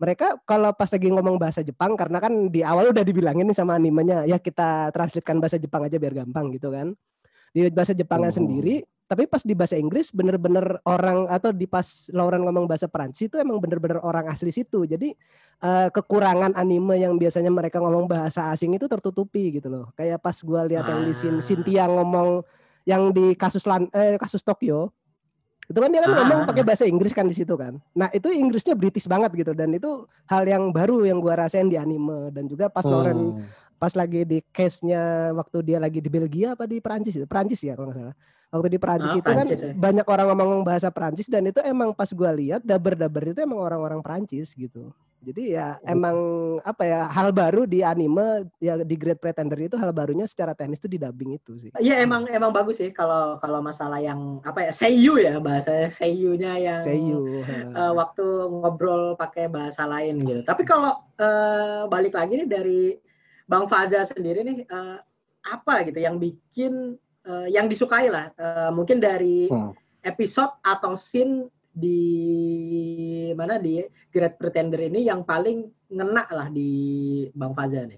mereka kalau pas lagi ngomong bahasa Jepang karena kan di awal udah dibilangin nih sama animenya ya kita translatekan bahasa Jepang aja biar gampang gitu kan. Di bahasa Jepangnya Hmm. sendiri, tapi pas di bahasa Inggris bener-bener orang atau di pas Lauren ngomong bahasa Perancis itu emang bener-bener orang asli situ. Jadi eh, kekurangan anime yang biasanya mereka ngomong bahasa asing itu tertutupi gitu loh. Kayak pas gua lihat yang di Ah. Cynthia ngomong yang di kasus lan eh, kasus Tokyo itu kan dia kan Ah. ngomong pakai bahasa Inggris kan di situ kan. Nah itu Inggrisnya British banget gitu dan itu hal yang baru yang gua rasain di anime dan juga pas Lauren Hmm. pas lagi di case-nya waktu dia lagi di Belgia apa di Perancis itu Perancis ya kalau nggak salah waktu di Perancis Ah, itu kan Perancis, ya. banyak orang ngomong bahasa Perancis dan itu emang pas gua lihat daber-daber itu emang orang-orang Perancis gitu jadi ya Oh. emang apa ya hal baru di anime ya di Great Pretender itu hal barunya secara teknis itu di dubbing itu sih Iya emang emang bagus sih kalau kalau masalah yang apa ya seiyu ya bahasa seiyunya yang Seiyu eh, waktu ngobrol pakai bahasa lain gitu. Tapi kalau eh, balik lagi nih dari Bang Faza sendiri nih eh, apa gitu yang bikin eh, yang disukai lah Eh, mungkin dari Hmm. episode atau scene di mana di Great Pretender ini yang paling ngena lah di Bang Faza nih.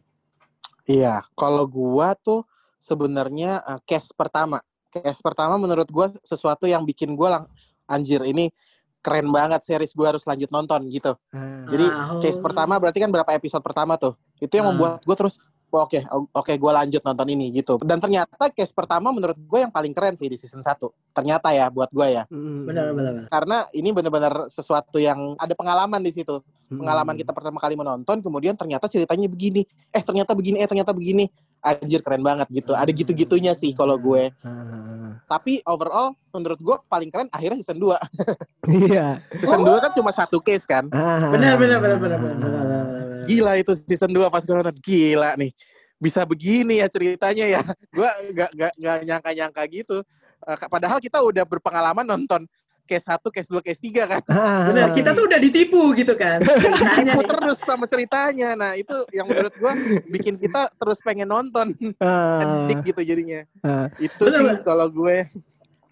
Iya, kalau gua tuh sebenarnya uh, case pertama. Case pertama menurut gua sesuatu yang bikin gua lang anjir ini keren banget series gua harus lanjut nonton gitu. Ah. Jadi Ah, case oh. pertama berarti kan berapa episode pertama tuh. Itu yang Ah. membuat gua terus "Oh, oke o- oke gua lanjut nonton ini gitu. Dan ternyata case pertama menurut gue yang paling keren sih di season 1. Ternyata ya buat gua ya. Mm. Benar benar. benar. Karena ini benar-benar sesuatu yang ada pengalaman di situ. Mm. Pengalaman kita pertama kali menonton kemudian ternyata ceritanya begini. Eh ternyata begini, eh ternyata begini. Anjir keren banget gitu. Ada gitu-gitunya sih kalau gue. Ah. Tapi overall menurut gue paling keren akhirnya season 2. Iya. season 2 kan cuma satu case kan. Benar benar. benar, benar, benar. Gila itu season 2 pas gue nonton. Gila nih. Bisa begini ya ceritanya ya. Gue gak, gak, gak nyangka-nyangka gitu. Eh, padahal kita udah berpengalaman nonton case 1, case 2, case 3 kan. Ah. Benar, kita tuh udah ditipu gitu kan. Ceritanya Tipu nih. terus sama ceritanya. Nah itu yang menurut gue bikin kita terus pengen nonton. Ah. Adik gitu jadinya. Ah. Itu Bener, sih kalau gue.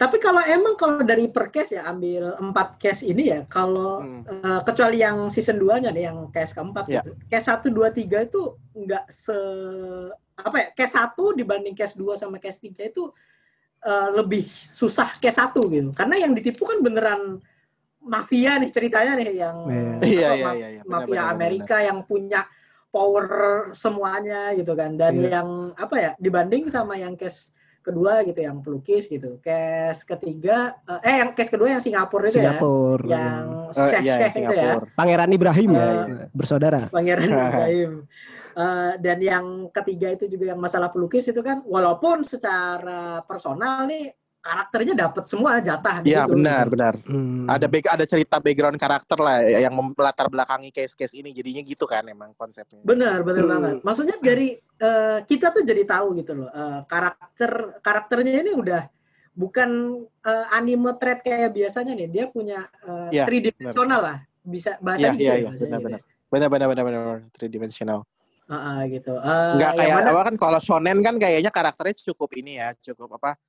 Tapi kalau emang kalau dari per case ya ambil empat case ini ya, kalau Hmm. eh, kecuali yang season 2-nya nih yang case keempat Ya. gitu. Case 1 2 3 itu enggak se apa ya? Case 1 dibanding case 2 sama case 3 itu eh, lebih susah case 1 gitu. Karena yang ditipu kan beneran mafia nih ceritanya nih yang Iya. Iya, iya, maf- iya, iya. Benar, mafia benar, benar, Amerika yang punya power semuanya gitu kan dan Iya. yang apa ya dibanding sama yang case kedua gitu yang pelukis gitu case ketiga eh, eh yang case kedua yang Singapura itu Singapura. ya yang Eh, Syekh iya, Syekh itu ya Singapura. Pangeran Ibrahim ya, Eh, bersaudara. Pangeran Ibrahim Eh, dan yang ketiga itu juga yang masalah pelukis itu kan walaupun secara personal nih karakternya dapat semua jatah Iya situ. benar benar. Hmm. Ada back ada cerita background karakter lah yang melatar belakangi case-case ini jadinya gitu kan emang konsepnya. Benar, benar Hmm. banget. Maksudnya dari eh, kita tuh jadi tahu gitu loh. eh, karakter karakternya ini udah bukan eh, anime thread kayak biasanya nih. Dia punya eh, Iya, tridimensional lah. Bisa Iya bahasanya gitu iya ya, iya benar gitu benar. ya. Benar benar benar benar benar three dimensional. Ah, ah, gitu. Enggak yang kayak mana- apa kan kalau shonen kan kayaknya karakternya cukup ini ya, cukup apa?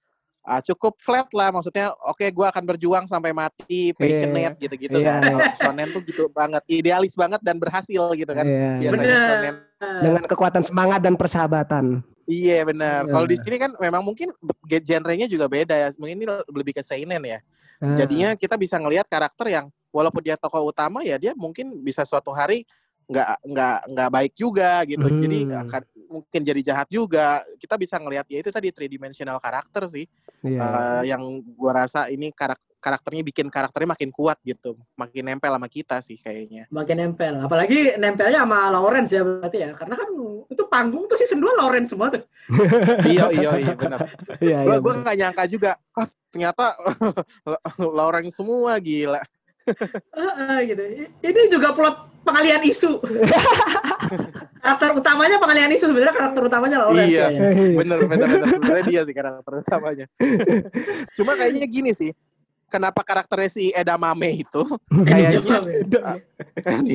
Ah, cukup flat lah maksudnya oke gua akan berjuang sampai mati passionate gitu-gitu Iya. kan shonen tuh gitu banget idealis banget dan berhasil gitu kan Iya. biasanya Benar. shonen Dengan kekuatan semangat dan persahabatan. Iya benar. Iya. Kalau di sini kan memang mungkin ge- genrenya juga beda ya. Mungkin ini lebih ke seinen ya. Ah. Jadinya kita bisa ngelihat karakter yang walaupun dia tokoh utama ya dia mungkin bisa suatu hari nggak nggak nggak baik juga gitu. Hmm. Jadi akan mungkin jadi jahat juga. Kita bisa ngelihat ya itu tadi three dimensional karakter sih. Iya. Eh, yang gua rasa ini karak karakternya bikin karakternya makin kuat gitu, makin nempel sama kita sih kayaknya. makin nempel. Apalagi nempelnya sama Lawrence ya berarti ya. Karena kan itu panggung tuh season 2 Lawrence semua tuh. iya iya iya benar. Iya, Gua iya, gua nggak nyangka juga. Ah, ternyata Lauren semua gila. Heeh, gitu. Ini juga plot pengalian isu. karakter utamanya pengalian isu sebenarnya karakter utamanya Lawrence Iya. ya. bener bener bener sebenarnya dia sih karakter utamanya cuma kayaknya gini sih kenapa karakternya si Edamame itu kayaknya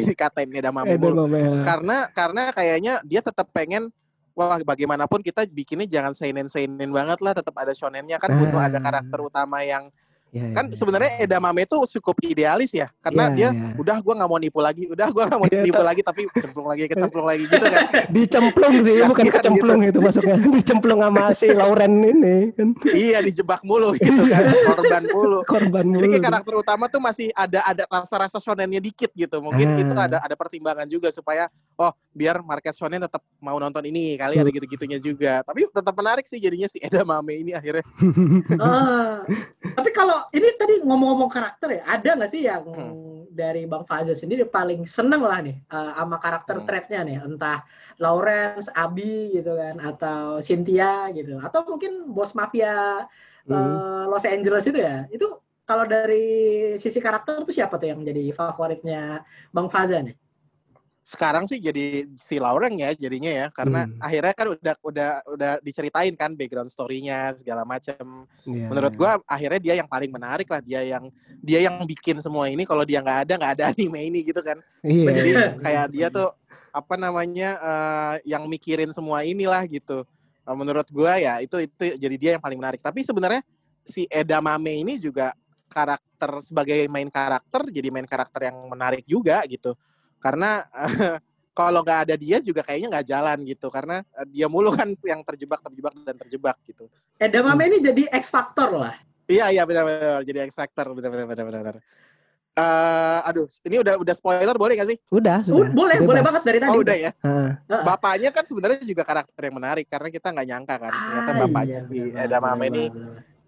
dikatain Edamame Eh, mulu. Mame, ya. karena karena kayaknya dia tetap pengen wah bagaimanapun kita bikinnya jangan seinen seinen banget lah tetap ada shonennya kan butuh ada karakter utama yang Iya, kan iya. sebenarnya Edamame itu cukup idealis ya karena Iya, dia iya. udah gua nggak mau nipu lagi udah gua nggak mau Iya, nipu lagi tapi kecemplung lagi kecemplung lagi gitu kan dicemplung sih, bukan Kasihan kecemplung itu masuknya. Dicemplung sama si Lauren ini kan iya dijebak mulu gitu kan korban mulu korban Jadi mulu. kayak karakter utama tuh masih ada ada rasa-rasa shonennya dikit gitu. Mungkin Ah. itu ada ada pertimbangan juga supaya oh biar market shonen tetap mau nonton ini kali ada gitu-gitunya juga. Tapi tetap menarik sih jadinya si Edamame ini akhirnya. Ah, tapi kalau ini tadi ngomong-ngomong karakter ya, ada nggak sih yang Hmm. dari Bang Faza sendiri paling seneng lah nih eh, sama karakter Hmm. trait-nya nih, entah Lawrence, Abi gitu kan, atau Cynthia gitu, atau mungkin bos mafia Hmm. eh, Los Angeles itu ya. Itu kalau dari sisi karakter tuh siapa tuh yang jadi favoritnya Bang Faza nih? Sekarang sih jadi si Laureng ya jadinya ya karena Hmm. akhirnya kan udah udah udah diceritain kan background story-nya segala macam. Iya, Menurut iya. gua akhirnya dia yang paling menarik lah dia yang dia yang bikin semua ini kalau dia nggak ada nggak ada anime ini gitu kan. Iya. Jadi kayak dia tuh apa namanya eh, yang mikirin semua inilah gitu. Eh, menurut gua ya itu itu jadi dia yang paling menarik. Tapi sebenarnya si Edamame ini juga karakter sebagai main karakter jadi main karakter yang menarik juga gitu. Karena kalau nggak ada dia juga kayaknya nggak jalan gitu karena eh, dia mulu kan yang terjebak terjebak dan terjebak gitu. Edamame ini jadi X Factor lah. Iya iya benar benar jadi X Factor benar benar benar benar. Eh, aduh, ini udah udah spoiler boleh gak sih? Udah, Uh, sudah. boleh, boleh banget dari tadi. Oh udah ya. Heeh. Heeh. Bapaknya kan sebenarnya juga karakter yang menarik karena kita nggak nyangka kan ternyata Ah, bapaknya iya, si Edamame ini.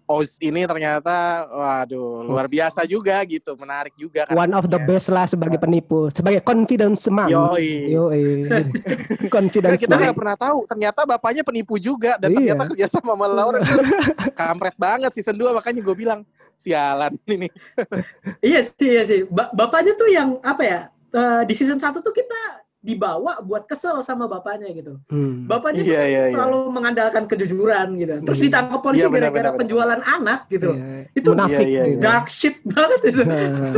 Oz ini ternyata waduh luar biasa juga gitu menarik juga One of the karakternya. best lah sebagai penipu, sebagai confidence man. Yoi. Yoi. Confidence kita nggak pernah tahu ternyata bapaknya penipu juga dan Iya. ternyata kerja sama sama Lauren kampret banget season 2 makanya gue bilang sialan ini Iya sih, iya sih. Ba- bapaknya tuh yang apa ya? eh, di season 1 tuh kita dibawa buat kesel sama bapaknya gitu. Hmm. Bapaknya Iya, tuh iya, selalu mengandalkan kejujuran gitu. Terus Iya. ditangkap polisi Iya, benar, gara-gara benar, benar. penjualan anak gitu. Iya. Itu munafik Iya, iya, gitu. Dark shit banget itu. Heeh.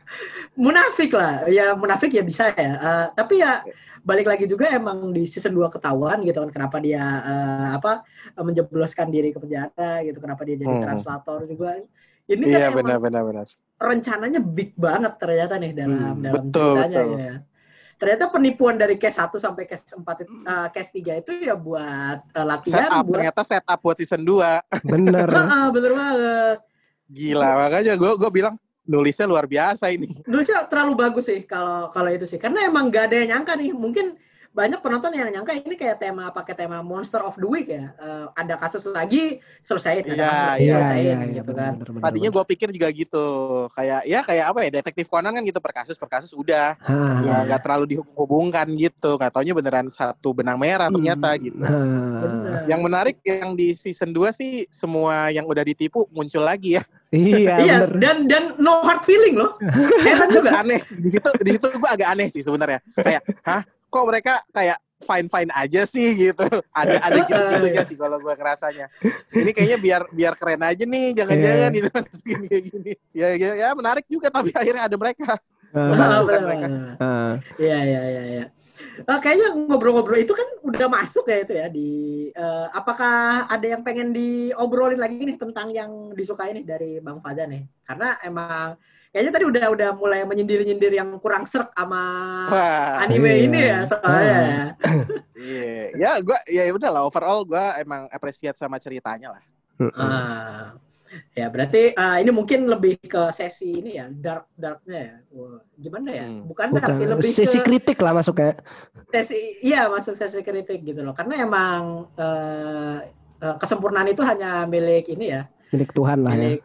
munafik lah. Ya munafik ya bisa ya. Eh, tapi ya balik lagi juga emang di season 2 ketahuan gitu kan kenapa dia eh, apa menjebloskan diri ke penjara gitu, kenapa dia jadi Hmm. translator juga. Ini kan iya emang benar benar benar rencananya big banget ternyata nih dalam Hmm, dalam betul, ceritanya betul. ya. Ternyata penipuan dari case 1 sampai case 4 itu, eh, case 3 itu ya buat eh, latihan setup buat ternyata setup buat season 2 Bener. Heeh, bener banget. gila makanya gue gue bilang nulisnya luar biasa ini Nulisnya terlalu bagus sih kalau kalau itu sih. Karena emang gak ada yang nyangka nih. Mungkin banyak penonton yang nyangka ini kayak tema pakai tema Monster of the Week ya. Eh, ada kasus lagi selesai, ada Iya, kasus lagi Iya, selesai iya, iya, gitu bener, kan. bener, bener, tadinya gue pikir juga gitu kayak ya kayak apa ya detektif Conan kan gitu per kasus per kasus udah nggak nggak terlalu dihubungkan gitu nggak taunya beneran satu benang merah ternyata Hmm. gitu Bener. yang menarik yang di season 2 sih semua yang udah ditipu muncul lagi ya iya, Iya, bener. dan dan no hard feeling loh. Heran juga. aneh di situ di situ gue agak aneh sih sebenarnya kayak hah kok mereka kayak fine fine aja sih gitu? Ada ada gitu gitunya sih kalau gue ngerasanya. Ini kayaknya biar biar keren aja nih jangan-jangan Iya. gitu. Gini kayak gini. Ya, ya ya menarik juga tapi akhirnya ada mereka. Kan Bener, mereka. Iya iya iya. Iya. Eh, kayaknya ngobrol-ngobrol itu kan udah masuk ya itu ya di eh, apakah ada yang pengen diobrolin lagi nih tentang yang disukai nih dari Bang Faza nih? Karena emang kayaknya tadi udah udah mulai menyindir-nyindir yang kurang serk sama wah anime iya. ini ya soalnya. ya. iya ya gue ya udah lah overall gue emang appreciate sama ceritanya lah Ah. Ya berarti eh, ini mungkin lebih ke sesi ini ya dark darknya ya. Wah, gimana ya? Hmm. Bukan dark sih Bukan. lebih Sesi ke kritik lah masuknya. sesi iya masuk sesi kritik gitu loh karena emang eh, eh, kesempurnaan itu hanya milik ini ya Milik Tuhan lah ya.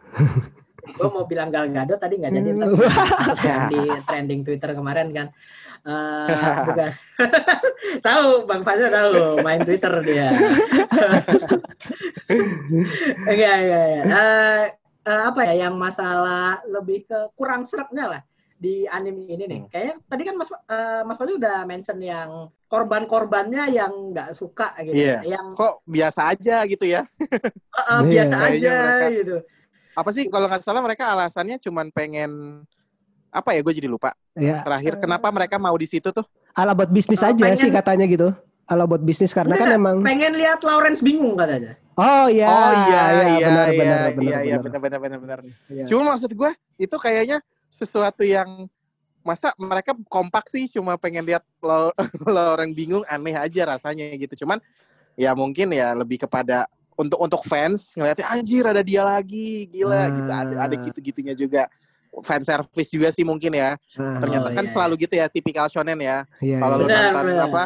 Gue mau bilang Gal Gadot tadi nggak jadi Hmm. di trending Twitter kemarin kan Eh, bukan tahu Bang Faza tahu main Twitter dia enggak enggak ya. Eh, eh, apa ya yang masalah lebih ke kurang seretnya lah di anime ini nih. Hmm. Kayaknya tadi kan Mas eh, Mas Faza udah mention yang korban-korbannya yang nggak suka gitu. Iya. Yang kok biasa aja gitu ya eh, Iya. biasa Kayaknya aja gitu. Apa sih kalau nggak salah mereka alasannya cuman pengen apa ya gue jadi lupa Ya, terakhir kenapa mereka mau di situ tuh ala buat bisnis Eh, aja sih pengen- katanya gitu. Ala buat bisnis karena kan Enggak, emang Pengen lihat Lawrence bingung katanya. Oh iya, oh iya iya benar iya benar iya benar iya benar. benar benar benar benar Iya. cuma maksud gue itu kayaknya sesuatu yang masa mereka kompak sih cuma pengen lihat lo, lo orang bingung aneh aja rasanya gitu cuman ya mungkin ya lebih kepada untuk untuk fans ngeliatnya anjir ada dia lagi gila Ah. gitu ada ada gitu gitunya juga fan service juga sih mungkin ya Ah, ternyata Oh, kan iya, selalu gitu ya tipikal shonen ya iya, kalau lu iya. Nonton benar. apa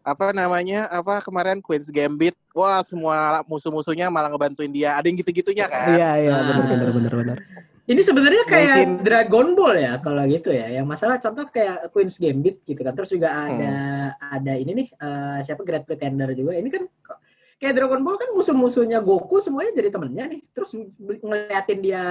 apa namanya apa kemarin Queen's Gambit wah semua musuh-musuhnya malah ngebantuin dia ada yang gitu-gitunya kan Iya iya Ah. benar benar benar benar. Ini sebenarnya kayak Mungkin- Dragon Ball ya kalau gitu ya. Yang masalah contoh kayak Queen's Gambit gitu kan. Terus juga ada ada ini nih eh, siapa Great Pretender juga. Ini kan kok- kayak Dragon Ball kan musuh-musuhnya Goku semuanya jadi temennya nih. Terus ngeliatin dia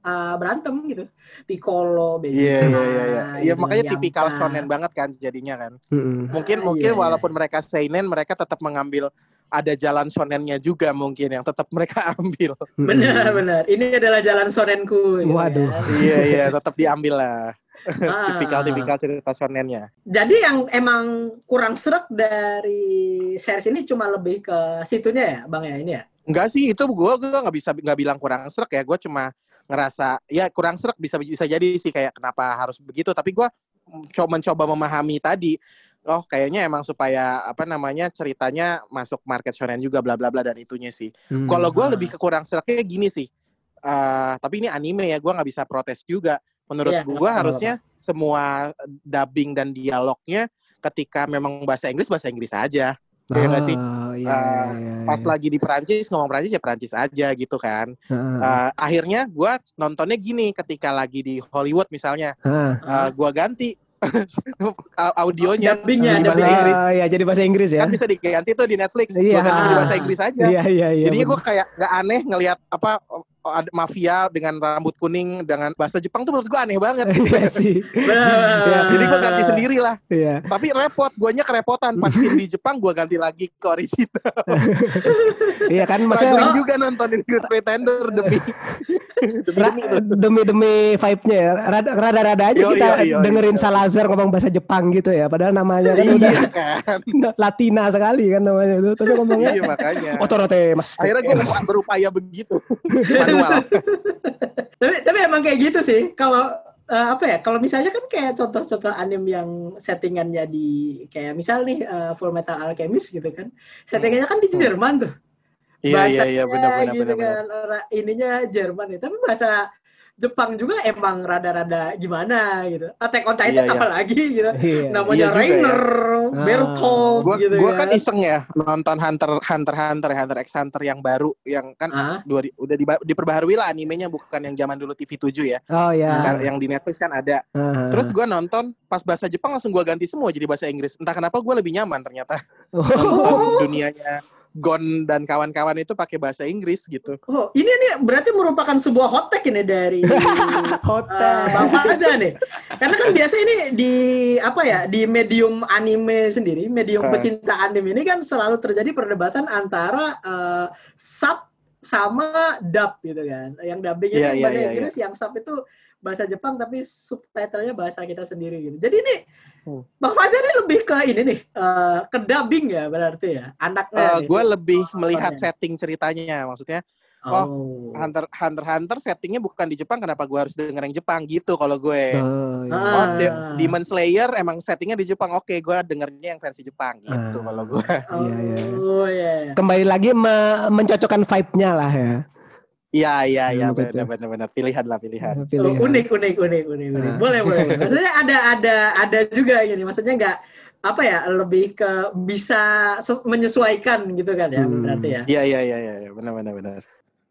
eh, berantem gitu. Piccolo, Vegeta. Iya iya iya iya. Iya makanya Yamcha. tipikal shonen banget kan jadinya kan. Mm-mm. Mungkin Ah, mungkin iya, iya. walaupun mereka seinen mereka tetap mengambil ada jalan shonennya juga mungkin yang tetap mereka ambil. Benar benar. Ini adalah jalan shonenku. gitu Waduh. iya iya tetap diambil lah. Ah. Tipikal-tipikal cerita shonennya. Jadi yang emang kurang serak dari series ini cuma lebih ke situnya ya, Bang ya ini ya. Enggak sih itu gue gue nggak bisa nggak bilang kurang serak ya gue cuma ngerasa ya kurang serak bisa bisa jadi sih kayak kenapa harus begitu tapi gue coba mencoba memahami tadi oh kayaknya emang supaya apa namanya ceritanya masuk market shonen juga bla bla bla dan itunya sih Hmm. kalau gue Ah. lebih ke kurang seraknya gini sih Eh, tapi ini anime ya gue nggak bisa protes juga menurut gue nggak apa-apa. harusnya semua dubbing dan dialognya ketika memang bahasa Inggris bahasa Inggris aja Iya nggak sih? Oh, iya, Eh, iya, iya, pas lagi di Perancis ngomong Perancis ya Perancis aja gitu kan Heeh. Eh, akhirnya gue nontonnya gini ketika lagi di Hollywood misalnya Heeh. eh, gua ganti audionya Dubbingnya, di bahasa dubbingnya. Inggris Oh, ya jadi bahasa Inggris ya. kan bisa diganti tuh di Netflix Iya. gua ganti di bahasa Inggris aja Iya iya iya. jadinya gue kayak nggak aneh ngelihat apa oh, mafia dengan rambut kuning dengan bahasa Jepang tuh menurut gue aneh banget Iya sih. Benar. jadi gue ganti sendiri lah Iya. tapi repot guanya kerepotan pas di Jepang gue ganti lagi ke original Iya kan Struggling maksudnya juga nontonin Good Pretender demi demi ra- demi itu demi demi vibe-nya ya. Rada- Rada-rada aja Yo, kita yo, yo, dengerin yo. Salazar ngomong bahasa Jepang gitu ya. Padahal namanya kan udah iya kan Latina sekali kan namanya itu. Tapi ngomongnya iya makanya Otorote Mas. akhirnya gue berupaya begitu manual tapi tapi emang kayak gitu sih. Kalau eh, apa ya? Kalau misalnya kan kayak contoh-contoh anime yang settingannya di kayak misal nih eh, Full Metal Alchemist gitu kan. Settingannya kan di Jerman tuh. iya iya iya Bahasanya benar benar gitu benar kan. Ininya Jerman ya. Tapi bahasa Jepang juga emang rada-rada gimana gitu. Attack on Titan Iya, iya. apalagi gitu. Iya. Namanya Iya juga ya. Rainer, Ah. Bertolt gua gitu gua kan. kan iseng ya nonton Hunter Hunter Hunter Hunter x Hunter yang baru yang kan Ah, dua di- udah diba- diperbaharui lah animenya bukan yang zaman dulu TV7 ya Oh ya. Sekarang yang di Netflix kan ada Ah. terus gua nonton pas bahasa Jepang langsung gua ganti semua jadi bahasa Inggris entah kenapa gua lebih nyaman ternyata Oh. nonton dunianya Gon dan kawan-kawan itu pakai bahasa Inggris gitu Oh, ini nih berarti merupakan sebuah hot take ini dari Hotel. eh, Bang Faza nih. Karena kan biasa ini di apa ya di medium anime sendiri, medium Eh. pecinta anime ini kan selalu terjadi perdebatan antara eh, sub sama dub gitu kan. Yang dubbingnya Iya, kan iya, bahasa iya, Inggris, yang sub itu bahasa Jepang tapi subtitlenya bahasa kita sendiri gitu. Jadi ini Hmm. Bang Faza ini lebih ke ini nih, eh, ke dubbing ya berarti ya, anaknya. nih. gue Eh, lebih melihat Nontonnya. setting ceritanya maksudnya oh, Oh. Hunter Hunter Hunter settingnya bukan di Jepang kenapa gue harus denger yang Jepang gitu kalau gue Oh, iya. Ah. Oh, De- Demon Slayer emang settingnya di Jepang. Oke, gue dengernya yang versi Jepang gitu Ah. kalau gue. Iya, iya. Oh iya. iya. Kembali lagi me- mencocokkan vibe-nya lah ya. Iya, iya, iya, betul. benar, benar, benar. Pilihan lah, pilihan. Oh, Pilihan. unik, unik, unik, unik, unik. Ah. Boleh, boleh. Maksudnya ada, ada, ada juga gini. Maksudnya nggak apa ya, lebih ke bisa menyesuaikan gitu kan ya, Hmm. berarti ya. Iya, iya, iya, iya, benar, benar, benar.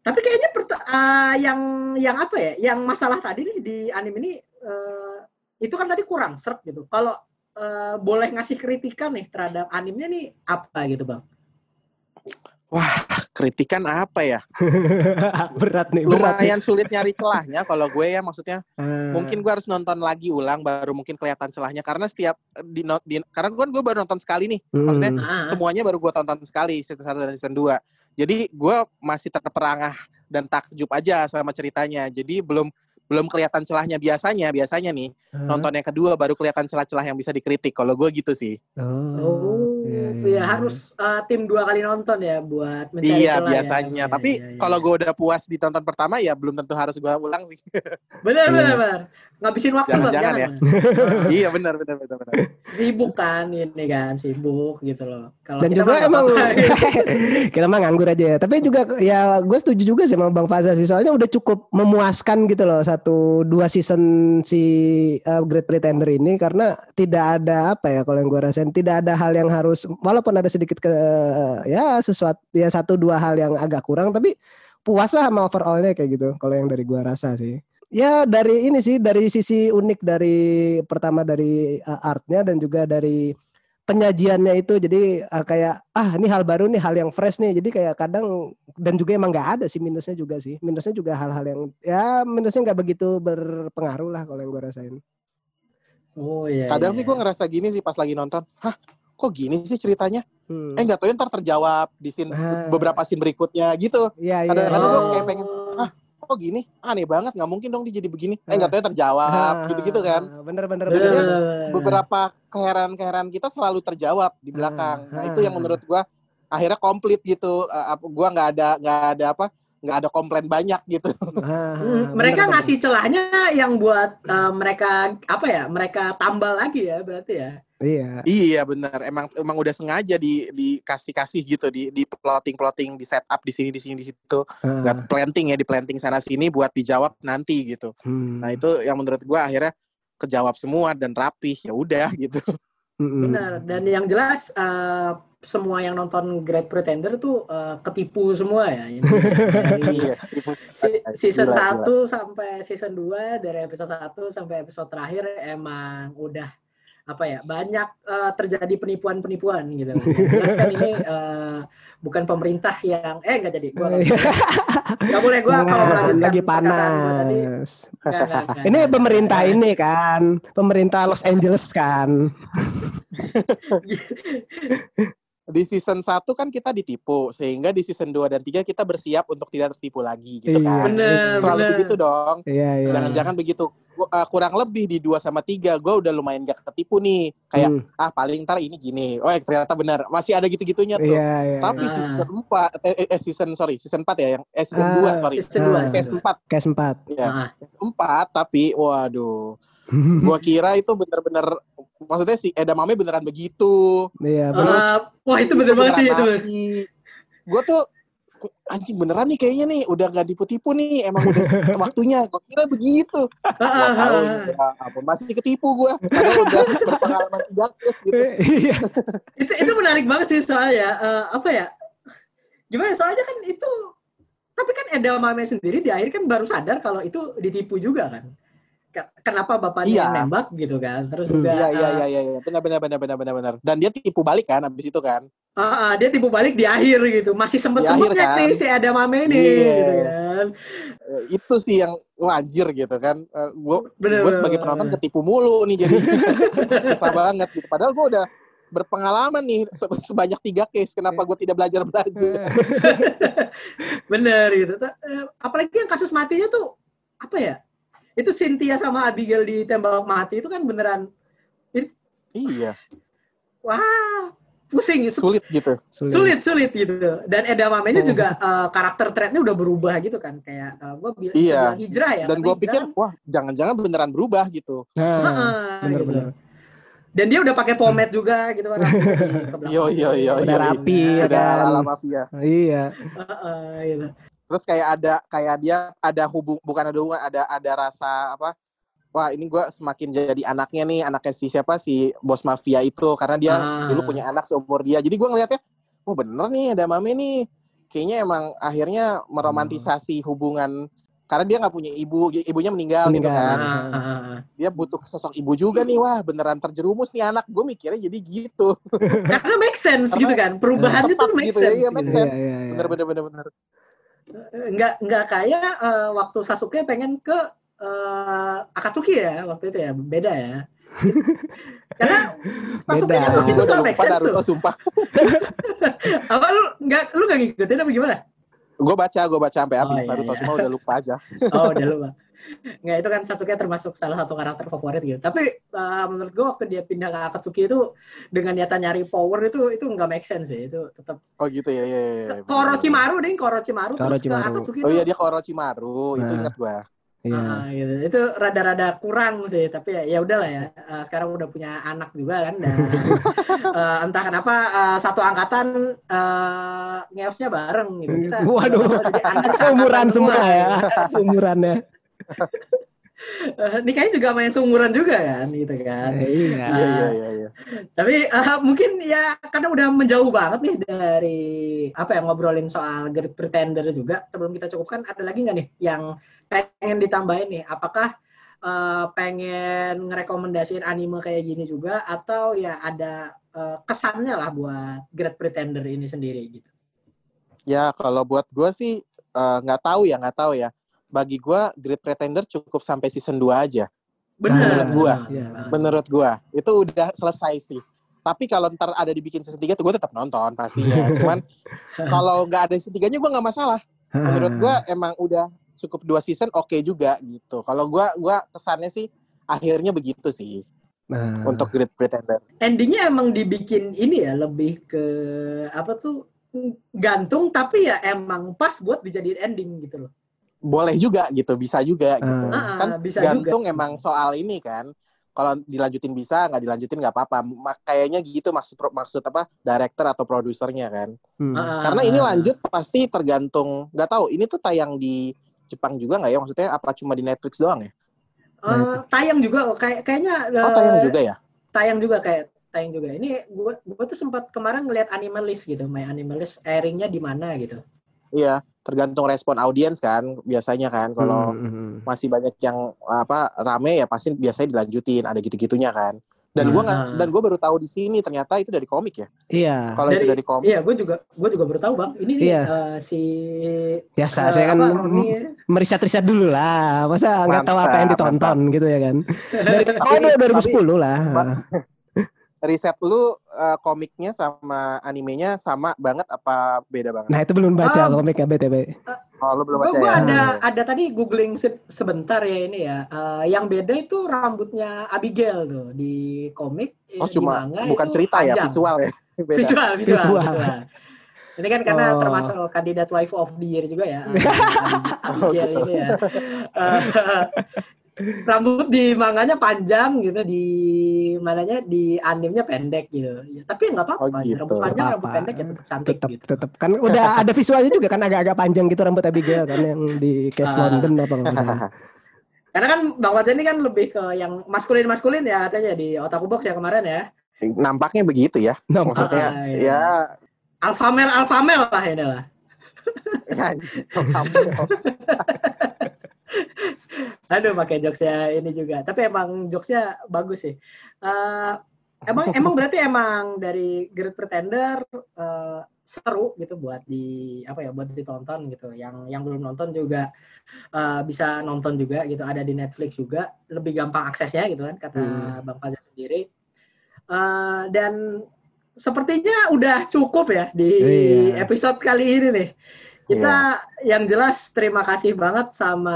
Tapi kayaknya ah, yang, yang apa ya, yang masalah tadi nih di anime ini eh, itu kan tadi kurang serp gitu. Kalau eh, boleh ngasih kritikan nih terhadap animenya nih apa gitu bang? Kritikan apa ya? berat nih, berat nih. Lumayan sulit nyari celahnya kalau gue ya maksudnya. Ah. Mungkin gue harus nonton lagi ulang baru mungkin kelihatan celahnya karena setiap di, not- di karena kan gue baru nonton sekali nih. Maksudnya Hmm. Ah, semuanya baru gue tonton sekali season 1 dan season 2. Jadi gue masih terperangah dan takjub aja sama ceritanya. Jadi belum belum kelihatan celahnya biasanya biasanya nih Ah. nonton yang kedua baru kelihatan celah-celah yang bisa dikritik kalau gue gitu sih Oh, iya, ya, iya. harus eh, tim dua kali nonton ya buat mencari iya celah ya. biasanya. Iya, tapi iya, iya, kalau gue udah puas di tonton pertama ya belum tentu harus gue ulang sih. Benar benar benar. Ngabisin waktu bang. Jangan-jangan jangan ya. Iya benar benar benar benar. Sibuk kan ini kan sibuk gitu loh. Kalau Dan kita juga emang kita mah nganggur aja ya. Tapi juga ya gue setuju juga sih sama Bang Faza sih. Soalnya udah cukup memuaskan gitu loh satu dua season si uh, Great Pretender ini. Karena tidak ada apa ya kalau yang gue rasain tidak ada hal yang harus walaupun ada sedikit ke ya sesuatu ya satu dua hal yang agak kurang tapi puas lah sama overallnya kayak gitu kalau yang dari gua rasa sih. ya dari ini sih dari sisi unik dari pertama dari uh, artnya dan juga dari penyajiannya itu jadi uh, kayak ah ini hal baru nih hal yang fresh nih jadi kayak kadang dan juga emang nggak ada sih minusnya juga sih minusnya juga hal-hal yang ya minusnya nggak begitu berpengaruh lah kalau yang gue rasain Oh iya. Kadang iya. sih gue ngerasa gini sih pas lagi nonton. Hah, kok gini sih ceritanya? Hmm. Eh nggak tahu ntar terjawab di scene Ah. beberapa scene berikutnya gitu. Iya iya. kadang-kadang iya. gua kayak pengen, Oh. Kok gini? Aneh banget, nggak mungkin dong dia jadi begini. Eh Ah. nggak tahu terjawab, Ah, gitu-gitu kan. Bener-bener. Bener, bener, bener. Beberapa keheran-keheran kita selalu terjawab di belakang. Ah, Nah ah. itu yang menurut gua akhirnya komplit gitu. Eh, apa- gua nggak ada nggak ada apa nggak ada komplain banyak gitu. Hmm, mereka ngasih celahnya yang buat eh, mereka apa ya? Mereka tambal lagi ya berarti ya. Iya. Iya benar, emang emang udah sengaja di dikasih kasih gitu di di plotting plotting di setup di sini di sini di situ Ah, nggak planting ya di planting sana sini buat dijawab nanti gitu. hmm. Nah itu yang menurut gua akhirnya kejawab semua dan rapih ya udah gitu. Benar. Dan yang jelas eh, semua yang nonton Great Pretender tuh eh, ketipu semua ya. Ini Iya. si- season Gila, 1 sampai season 2 dari episode 1 sampai episode terakhir emang udah apa ya banyak eh, terjadi penipuan-penipuan gitu. Jelas kan ini eh, bukan pemerintah yang eh nggak jadi gua nggak boleh. nggak boleh gua kalau Nah, melanjutkan lagi gua tadi panas. nggak, nggak, nggak, Ini pemerintah ini kan, pemerintah Los Angeles kan. Di season 1 kan kita ditipu sehingga di season 2 dan 3 kita bersiap untuk tidak tertipu lagi gitu Iya. kan. Bener, Selalu bener. begitu dong. Iya iya. Jangan-jangan begitu. Gua- uh, kurang lebih di 2 sama 3 gue udah lumayan gak ketipu nih. Kayak Hmm, ah paling ntar ini gini. Oh eh, ternyata benar. Masih ada gitu-gitunya tuh. Iya iya. Tapi Ah. season 4 eh, eh, eh, season sorry, season 4 ya yang eh season Ah, 2 sorry. Season Ah. 2 Case 4 Case 4. ya. Ah, Case 4 tapi waduh. Gua kira itu bener-bener maksudnya si Edamame beneran begitu. Iya benar. Eh, wah itu bener banget sih itu. Gue tuh anjing beneran nih kayaknya nih udah gak dipu-tipu nih emang udah waktunya gue kira begitu Ah, Gak ah, tahu ah. ya masih ketipu gue padahal udah berpengalaman tiga case gitu Iya. itu itu menarik banget sih soalnya Eh, apa ya gimana soalnya kan itu tapi kan Edamame sendiri di akhir kan baru sadar kalau itu ditipu juga kan kenapa bapaknya Iya. yang nembak gitu kan? Terus Hmm. juga iya iya eh, iya iya. Iya. benar benar benar benar benar. Benar dan dia tipu balik kan abis itu kan? Ah, ah, dia tipu balik di akhir gitu. Masih sempet sempetnya kan? nih si Edamame ini Iya. gitu kan. Eh, itu sih yang wajir gitu kan. Gue Bener, gue sebagai penonton ketipu mulu nih jadi. Susah banget gitu. Padahal gue udah berpengalaman nih se- sebanyak tiga case. Kenapa gue tidak belajar belajar? Bener gitu. Eh, apalagi yang kasus matinya tuh apa ya itu Cynthia sama Abigail ditembak mati itu kan beneran iya wah pusing sulit gitu sulit sulit gitu dan edamamenya juga eh, karakter trait-nya udah berubah gitu kan kayak gue bilang Iya. hijrah ya dan gue pikir wah jangan-jangan beneran berubah gitu Heeh, Nah, gitu. benar-benar. dan dia udah pakai pomade juga gitu kan. Yo, yo, yo, Udah yo, rapi, iya. ya udah kan? ala mafia Iya. Heeh, gitu. Terus kayak ada kayak dia ada hubung bukan ada hubungan ada ada rasa apa wah ini gue semakin jadi anaknya nih anaknya si siapa si bos mafia itu karena dia Ah. dulu punya anak seumur dia jadi gue ngelihatnya wah bener nih ada mame nih kayaknya emang akhirnya meromantisasi hubungan karena dia nggak punya ibu ibunya meninggal, gitu Meninggal. kan Ah, ah, ah. dia butuh sosok ibu juga nih wah beneran terjerumus nih anak gue mikirnya jadi gitu karena make sense gitu kan perubahannya tuh make gitu ya, sense iya, make gitu. Iya, iya, iya. bener bener bener bener nggak nggak kayak eh, waktu Sasuke pengen ke eh, Akatsuki ya waktu itu ya beda ya. Karena Sasuke Beda. kan waktu gue itu kan make lupa sense Naruto tuh. sumpah. Apa lu nggak lu nggak ngikutin apa gimana? Gue baca gue baca sampai Oh, habis iya, Naruto iya. cuma udah lupa aja. Oh udah lupa nggak itu kan Sasuke termasuk salah satu karakter favorit gitu tapi eh, menurut gua waktu dia pindah ke Akatsuki itu dengan niatan nyari power itu itu nggak make sense sih itu tetap oh gitu ya ya, ya, ya. ke Orochimaru deh ke Orochimaru terus ke. Akatsuki oh iya dia ke Orochimaru itu Nah. ingat gue Iya. Ah, gitu. Itu rada-rada kurang sih, tapi ya ya udahlah ya. Eh, sekarang udah punya anak juga kan dan eh, entah kenapa eh, satu angkatan eh ngeosnya bareng gitu. Kita Waduh. jadi anak Seumuran semua ya. gitu. Seumurannya. Eh, nikahnya juga yang seumuran juga kan gitu kan. Eh, iya. Iya iya iya. iya. Tapi eh, mungkin ya karena udah menjauh banget nih dari apa ya ngobrolin soal Great Pretender juga. Sebelum kita cukupkan ada lagi nggak nih yang pengen ditambahin nih? Apakah eh, pengen ngerekomendasiin anime kayak gini juga atau ya ada eh, kesannya lah buat Great Pretender ini sendiri gitu? Ya kalau buat gue sih nggak tahu ya nggak tahu ya. Bagi gue Great Pretender cukup sampai season 2 aja. Bener. Menurut gua. Iya. Menurut gue itu udah selesai sih. Tapi kalau ntar ada dibikin season 3 tuh gue tetap nonton pastinya. Cuman kalau nggak ada season 3 nya gue nggak masalah. Menurut gue emang udah cukup dua season oke juga gitu. Kalau gue gua kesannya sih akhirnya begitu sih Nah, untuk Great Pretender. Endingnya emang dibikin ini ya lebih ke apa tuh gantung tapi ya emang pas buat dijadiin ending gitu loh. Boleh juga gitu, bisa juga gitu. Ah. kan Ah, bisa gantung juga. emang soal ini kan. Kalau dilanjutin bisa, nggak dilanjutin nggak apa-apa. Kayaknya gitu maksud maksud apa? Director atau produsernya kan. hmm. Ah, Karena ini lanjut pasti tergantung. Nggak tahu. Ini tuh tayang di Jepang juga nggak ya? Maksudnya apa cuma di Netflix doang ya? Eh, tayang juga oh, kayak kayaknya Oh eh, tayang juga ya? tayang juga kayak tayang juga. Ini gua gua tuh sempat kemarin ngeliat Animalist gitu, My Animalist airingnya di mana gitu. Iya. Tergantung respon audiens kan. Biasanya kan. Kalau Hmm, hmm, hmm. masih banyak yang apa rame ya pasti biasanya dilanjutin. Ada gitu-gitunya kan. Dan gua nggak Ah. dan gua baru tahu di sini ternyata itu dari komik ya. Iya. Kalau itu Dari- komik. Iya, gue juga gue juga baru tahu bang. Ini nih Iya. eh, si Biasa, eh, saya kan Roni, meriset-riset dulu lah. Masa nggak tahu apa yang Mantap, ditonton gitu ya kan? Dari oh, dari tapi- 2010 lah. Riset lu eh, komiknya sama animenya sama banget apa beda banget? Nah itu belum baca Ah. komiknya BTW. Oh, lu belum Gue baca ya? ada ada tadi googling se- sebentar ya ini ya. Eh, yang beda itu rambutnya Abigail tuh di komik. eh, Oh, di cuma manga bukan cerita ya, panjang. visual ya. Beda. Visual, visual, Visual. visual. Ini kan karena Oh. termasuk kandidat wife of the year juga ya. Oh, Abigail gitu. ini ya. Eh, rambut di manganya panjang gitu, di mananya di animenya pendek gitu. Ya, tapi nggak apa-apa. Oh, gitu. Rambut panjang, rambut Apa-apa. pendek ya tetap cantik Tetap gitu. tetap kan udah ada visualnya juga kan agak-agak panjang gitu rambut Abigail kan yang di Case Ah. London apa nggak salah. Karena kan Bang Fajar ini kan lebih ke yang maskulin-maskulin ya katanya di Otaku Box ya kemarin ya. Nampaknya begitu ya. Maksudnya Ah, iya. ya Alfamel Alfamel lah ini lah. ya. Aduh pakai jokesnya ini juga. Tapi emang jokesnya bagus sih. Eh, emang emang berarti emang dari Great Pretender eh, seru gitu buat di apa ya buat ditonton gitu. Yang yang belum nonton juga eh, bisa nonton juga gitu. Ada di Netflix juga. Lebih gampang aksesnya gitu kan kata Bang Fajar sendiri. Eh, dan sepertinya udah cukup ya di Iya. episode kali ini nih. Kita yang jelas terima kasih banget sama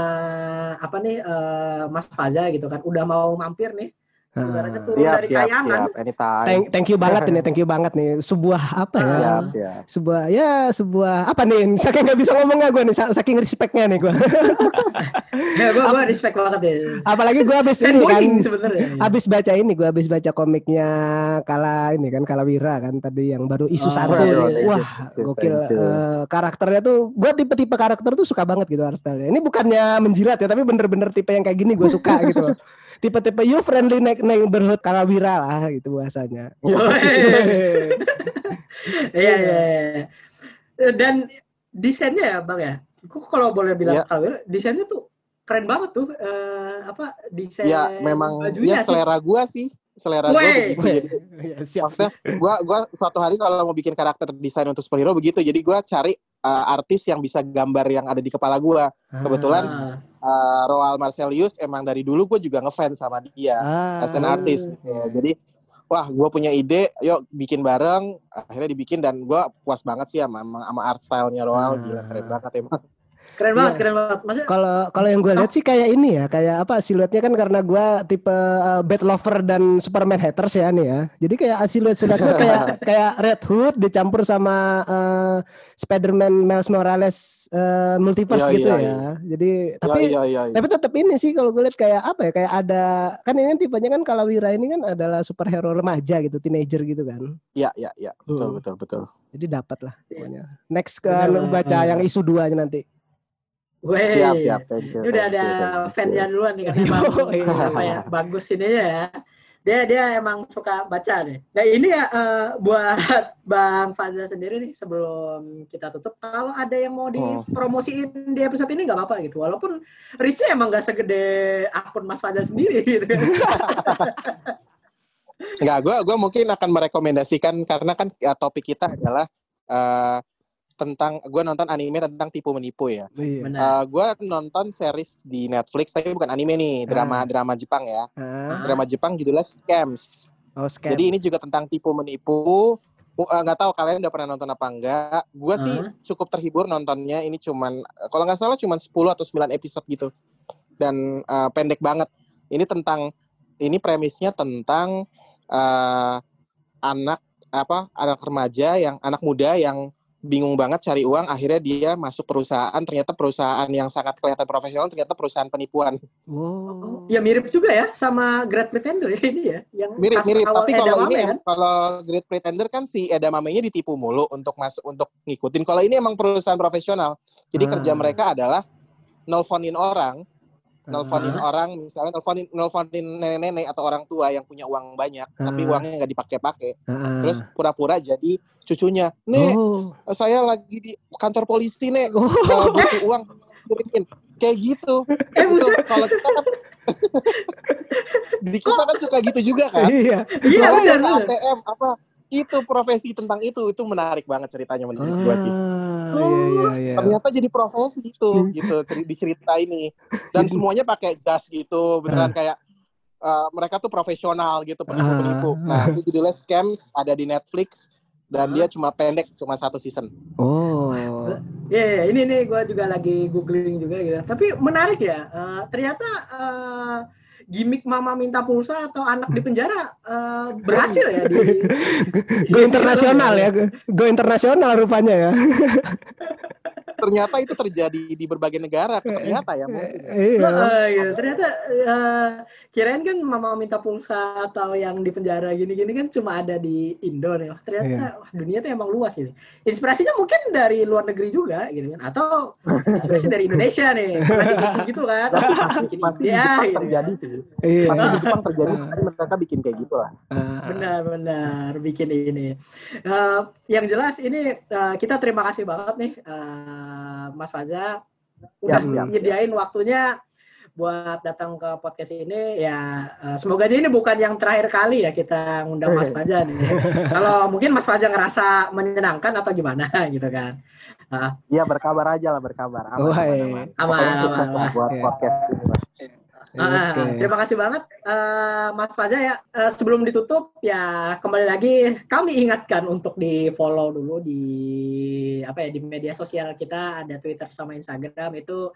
apa nih eh, Mas Faza gitu kan udah mau mampir nih. Ibaratnya Ah. turun Siap, dari siap, kayangan. siap. Anytime. Thank, thank you banget ini, thank you banget nih. Sebuah apa ya? Siap, siap. Sebuah ya sebuah apa nih? Saking nggak bisa ngomongnya gue nih, sa- saking respectnya nih gue. Ya gue gue respect banget deh. Apalagi gue habis ini kan, habis baca ini gue habis baca komiknya Kala ini kan Kala Wira kan tadi yang baru isu Oh, satu. nih. you, Wah gokil. Eh, karakternya tuh gue tipe-tipe karakter tuh suka banget gitu style-nya. Ini bukannya menjilat ya, tapi bener-bener tipe yang kayak gini gue suka gitu. Tipe-tipe you friendly ne- neighborhood Kala Wira lah gitu bahasanya. Woi. Iya iya. iya. Dan desainnya ya bang ya. Kok kalau boleh bilang Iya. kalau desainnya tuh keren banget tuh. Eh, apa desain Ya memang bajunya ya sih. selera gua sih. Selera gua Weh. begitu. Jadi Ya, siap. maksudnya gua gua suatu hari kalau mau bikin karakter desain untuk superhero begitu. Jadi gua cari uh, artis yang bisa gambar yang ada di kepala gua. Kebetulan Ah. Uh, Roal Marcelius emang dari dulu gue juga ngefans sama dia Ah. as an artist gitu. jadi wah gue punya ide yuk bikin bareng akhirnya dibikin dan gue puas banget sih sama sama, sama art stylenya Roal Ah. gila keren banget emang Keren banget, Iya. keren banget. Maksudnya Kalau kalau yang gue lihat sih kayak ini ya, kayak apa siluetnya kan karena gue tipe uh, Bat Lover dan Superman haters ya nih ya. Jadi kayak siluet siluetnya kayak kayak Red Hood dicampur sama uh, Spider-Man Miles Morales uh, multiverse Iya, gitu iya, ya. iya. Jadi tapi ya, ya, ya, ya. tapi tetap ini sih kalau gue lihat kayak apa ya kayak ada kan ini kan tipenya kan kalau Wira ini kan adalah superhero remaja gitu, teenager gitu kan. ya ya ya betul Hmm. betul betul Jadi dapat lah Iya. pokoknya. Next ke Benar, baca yang isu duanya nanti. Weh. Siap, siap. Thank you. Ini udah ada fan-nya duluan nih karena emang Oh, iya. apa ya bagus ininya ya. Dia dia emang suka baca nih. Nah ini ya eh, buat Bang Faza sendiri nih sebelum kita tutup, kalau ada yang mau dipromosiin di episode ini nggak apa-apa gitu. Walaupun reach-nya emang nggak segede akun Mas Faza sendiri gitu. Enggak, gue gua mungkin akan merekomendasikan karena kan ya, topik kita adalah eh, tentang gue nonton anime tentang tipu menipu ya. Iya. Benar. gue nonton series di Netflix tapi bukan anime nih, drama drama Jepang ya. Ah, Drama Jepang judulnya Scams. oh, scam. Jadi ini juga tentang tipu menipu. Uh, eh, nggak tahu kalian udah pernah nonton apa enggak. Gue sih Ah. cukup terhibur nontonnya. Ini cuman kalau nggak salah cuman 10 atau 9 episode gitu. Dan eh, pendek banget. Ini tentang ini premisnya tentang eh, anak apa anak remaja yang anak muda yang bingung banget cari uang akhirnya dia masuk perusahaan ternyata perusahaan yang sangat kelihatan profesional ternyata perusahaan penipuan Oh. Ya mirip juga ya sama Great Pretender ya ini ya. Yang mirip pas mirip tapi Eda kalau ini kan. kalau Great Pretender kan si Edamamenya ditipu mulu untuk masuk untuk ngikutin kalau ini emang perusahaan profesional jadi Ah. kerja mereka adalah nelfonin orang nelfonin Ah. orang misalnya nelfonin nelfonin nenek-nenek atau orang tua yang punya uang banyak tapi Ah. uangnya nggak dipakai-pakai Ah. terus pura-pura jadi cucunya nek oh. saya lagi di kantor polisi nek Oh. uh, butuh uang kirimin kayak gitu Eh itu kalau kita kan di kita kan suka gitu juga kan Iya. Iya benar. ATM apa itu profesi tentang itu itu menarik banget ceritanya menurut gua sih Ah, iya iya iya. ternyata jadi profesi itu gitu ceri- di cerita ini dan semuanya pakai jas gitu beneran kayak uh, mereka tuh profesional gitu penipu penipu nah itu judulnya scams ada di Netflix dan Ah. dia cuma pendek cuma satu season Oh. Iya, iya, ini nih gue juga lagi googling juga gitu. Tapi menarik ya. eh, ternyata eh, gimmick mama minta pulsa atau anak di penjara eh, berhasil ya di. Go internasional ya. Go internasional rupanya ya. ternyata itu terjadi di berbagai negara ternyata ya mungkin ya. Iya. Eh, gitu. Ternyata eh, kirain kan mama minta pulsa atau yang di penjara gini-gini kan cuma ada di Indo nih. Wah, ternyata Iya. wah, dunia tuh emang luas ini. Inspirasinya mungkin dari luar negeri juga gitu kan atau inspirasi dari Indonesia nih. Gitu kan. Bikin pasti Jepang gitu kan. terjadi sih Iya. pasti di Jepang terjadi tapi mereka bikin kayak gitu lah Ah. Benar-benar bikin ini. Eh, yang jelas ini eh, kita terima kasih banget nih eh, Mas Faza udah Siap, siap, nyediain waktunya buat datang ke podcast ini ya eh, semoga aja ini bukan yang terakhir kali ya kita ngundang Mas Faza nih. Kalau mungkin Mas Faza ngerasa menyenangkan atau gimana gitu kan. Iya berkabar aja lah berkabar aman, Wah, aman, aman. Aman, aman, aman. buat Iya. podcast ini Mas. Ah, Oke. terima kasih banget eh, Mas Faza ya. Eh, sebelum ditutup ya kembali lagi kami ingatkan untuk di follow dulu di apa ya di media sosial kita ada Twitter sama Instagram itu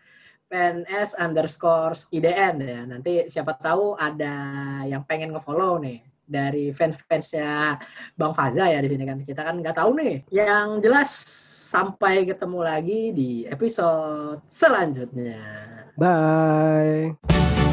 PNS underscore IDN ya. Nanti siapa tahu ada yang pengen ngefollow nih dari fans-fansnya Bang Faza ya di sini kan. Kita kan nggak tahu nih. Yang jelas sampai ketemu lagi di episode selanjutnya. Bye.